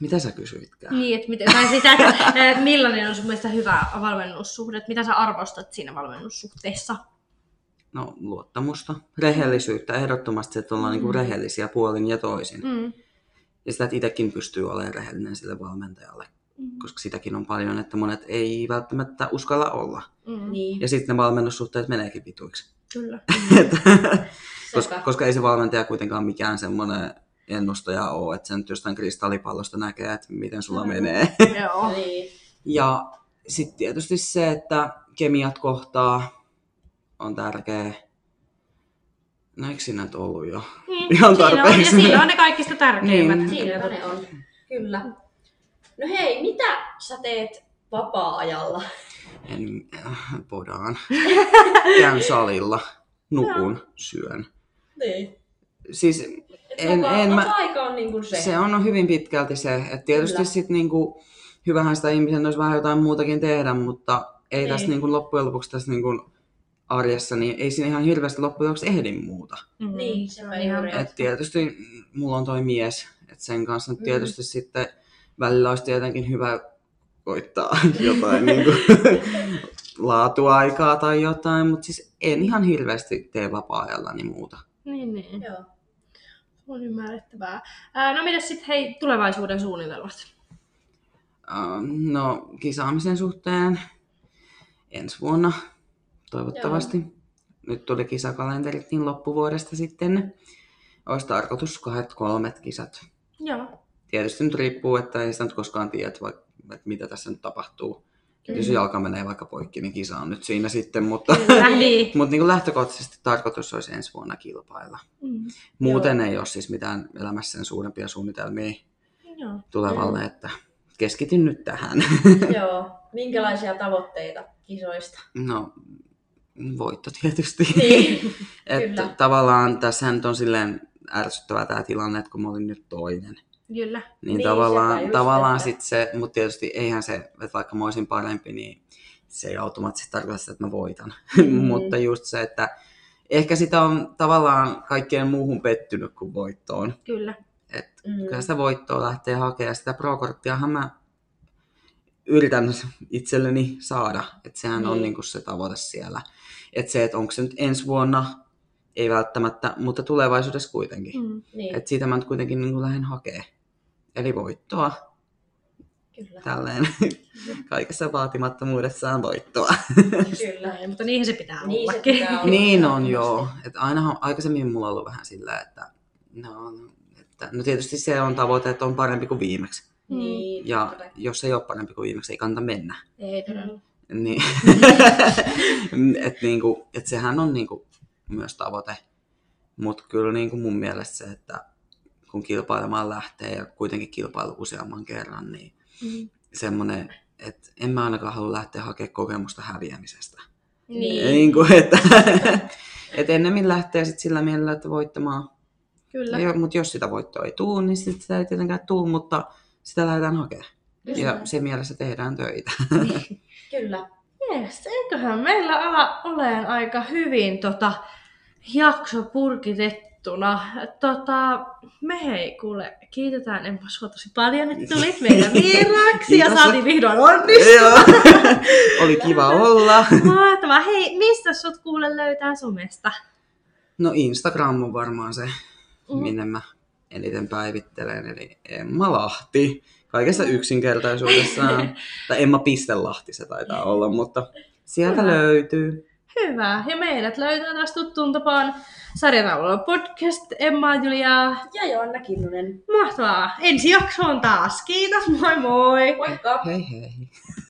mitä sä kysyitkään? Niin, että miten, tai sitä, että millainen on sun mielestä hyvä valmennussuhde, että mitä sä arvostat siinä valmennussuhteessa? No luottamusta, rehellisyyttä, ehdottomasti, että ollaan Mm. niinku rehellisiä puolin ja toisin. Mm. Ja sitä, että itsekin pystyy olemaan rehellinen sille valmentajalle, Mm. koska sitäkin on paljon, että monet ei välttämättä uskalla olla. Mm. Niin. Ja sitten ne valmennussuhteet meneekin vituiksi. Kyllä. koska, Sepä. koska ei se valmentaja kuitenkaan mikään semmoinen ennustaja ole, että sen jostain kristallipallosta näkee, että miten sulla Mm. menee. Joo. Niin. Ja sitten tietysti se, että kemiat kohtaa on tärkeä. No eikö siinä nyt ollut jo? Niin, Ihan siinä on, ja tarpeeksi. siinä on ne kaikista tärkeimmät. Niin. Siinäpä ne on. Kyllä. No hei, mitä sä teet vapaa-ajalla? En, äh, podaan. Käyn salilla. Nukun, syön. Niin. Siis En- vapaa, en mä- vapaa-aika on niin kuin se. se on hyvin pitkälti se, että tietysti Kyllä. sitten niinku, hyvähän sitä ihmisen olisi vähän jotain muutakin tehdä, mutta ei Niin. tässä niinku loppujen lopuksi tässä niinku arjessa, niin ei siinä ihan hirveästi loppujen lopuksi ehdi muuta. Mm. Niin, se on ihan. Et tietysti mulla on toi mies, että sen kanssa nyt Mm. tietysti sitten välillä olisi tietenkin hyvä koittaa jotain niinku, laatuaikaa tai jotain, mutta siis en ihan hirveästi tee vapaa-ajallani muuta. Niin, niin. Joo. On ymmärrettävää. Ää, no mitäs sitten hei, tulevaisuuden suunnitelmat? Ähm, No kisaamisen suhteen ensi vuonna toivottavasti. Nyt tuli kisakalenterit niin loppuvuodesta sitten. Olisi tarkoitus kahdet kolmet kisat. Joo. Tietysti nyt riippuu, että ei sitä nyt koskaan tiedä, että, vaikka, että mitä tässä nyt tapahtuu. Mm. Jos jalka menee vaikka poikki, niin kisa on nyt siinä sitten, mutta, Kyllä, niin. mutta niin kuin lähtökohtaisesti tarkoitus olisi ensi vuonna kilpailla. Mm. Muuten ei ole siis mitään elämässä sen suurempia suunnitelmia Joo. tulevalle, että keskityn nyt tähän. Joo. Minkälaisia tavoitteita kisoista? No, voitto tietysti. Niin. että tavallaan tässä nyt on silleen ärsyttävää tämä tilanne, että kun mä olin nyt toinen. Kyllä. Niin, Niin, tavallaan, tavallaan että- sit se, mutta tietysti eihän se, että vaikka mä olisin parempi, niin se ei automaattisesti tarkoita sitä, että mä voitan. Mm. mutta just se, että ehkä sitä on tavallaan kaikkeen muuhun pettynyt kuin voittoon. Kyllä. Et Mm. kyllä sitä voittoa lähtee hakemaan. Sitä pro-korttiahan mä yritän itselleni saada. Että sehän niin. on Niin. niinku se tavoite siellä. Että se, että onko se nyt ensi vuonna, ei välttämättä, mutta tulevaisuudessa kuitenkin. Mm. Mm. Niin, Että siitä mä nyt kuitenkin niinku lähden hakee. Eli voittoa. kyllä. Tälleen kaikessa vaatimattomuudessaan voittoa. Kyllä. Mutta niinhän se pitää Niin se ollakin. pitää olla. niin on joo. Että ainahan aikaisemmin mulla on ollut vähän sillä, että no, että no tietysti se on tavoite, että on parempi kuin viimeksi. Niin, Ja totta jos ei ole parempi kuin viimeksi, ei kannata mennä. Ei todella. Niin. et niinku, et sehän on niinku myös tavoite. Mutta kyllä niinku mun mielestä se, että kun kilpailemaan lähtee ja kuitenkin kilpailu useamman kerran, niin Mm. semmoinen, että en mä ainakaan halua lähteä hakemaan kokemusta häviämisestä. Niin. Niin kuin, että, et ennemmin lähtee sit sillä mielellä, että voittamaan. Kyllä. Mutta jos sitä voittoa ei tule, niin sit sitä ei tietenkään tule, mutta sitä lähdetään hakemaan. Ja se mielessä tehdään töitä. Kyllä. Jees, eiköhän meillä ala oleen aika hyvin tota, jakso purkitettuna. Tota, me hei kuule, kiitetään Emma sua tosi paljon, että tulit meidän vieraaksi ja Kiitos. saatiin vihdoin onnistua. Oli kiva olla. Mahtavaa. Hei, mistä sut kuule löytää somesta? No Instagram on varmaan se, Mm. minne mä eniten päivittelen, eli Emma Lahti. Kaikessa yksinkertaisuudessaan. tai Emma Pistelahti se taitaa olla, mutta sieltä Hyvä. löytyy. Hyvä. Ja meidät löytää taas tuttuun tapaan sarjataululla podcast Emma Julia. Ja Joanna Kinnunen. Mahtavaa. Ensi jaksoon taas. Kiitos, moi moi. Moikka! Hei hei.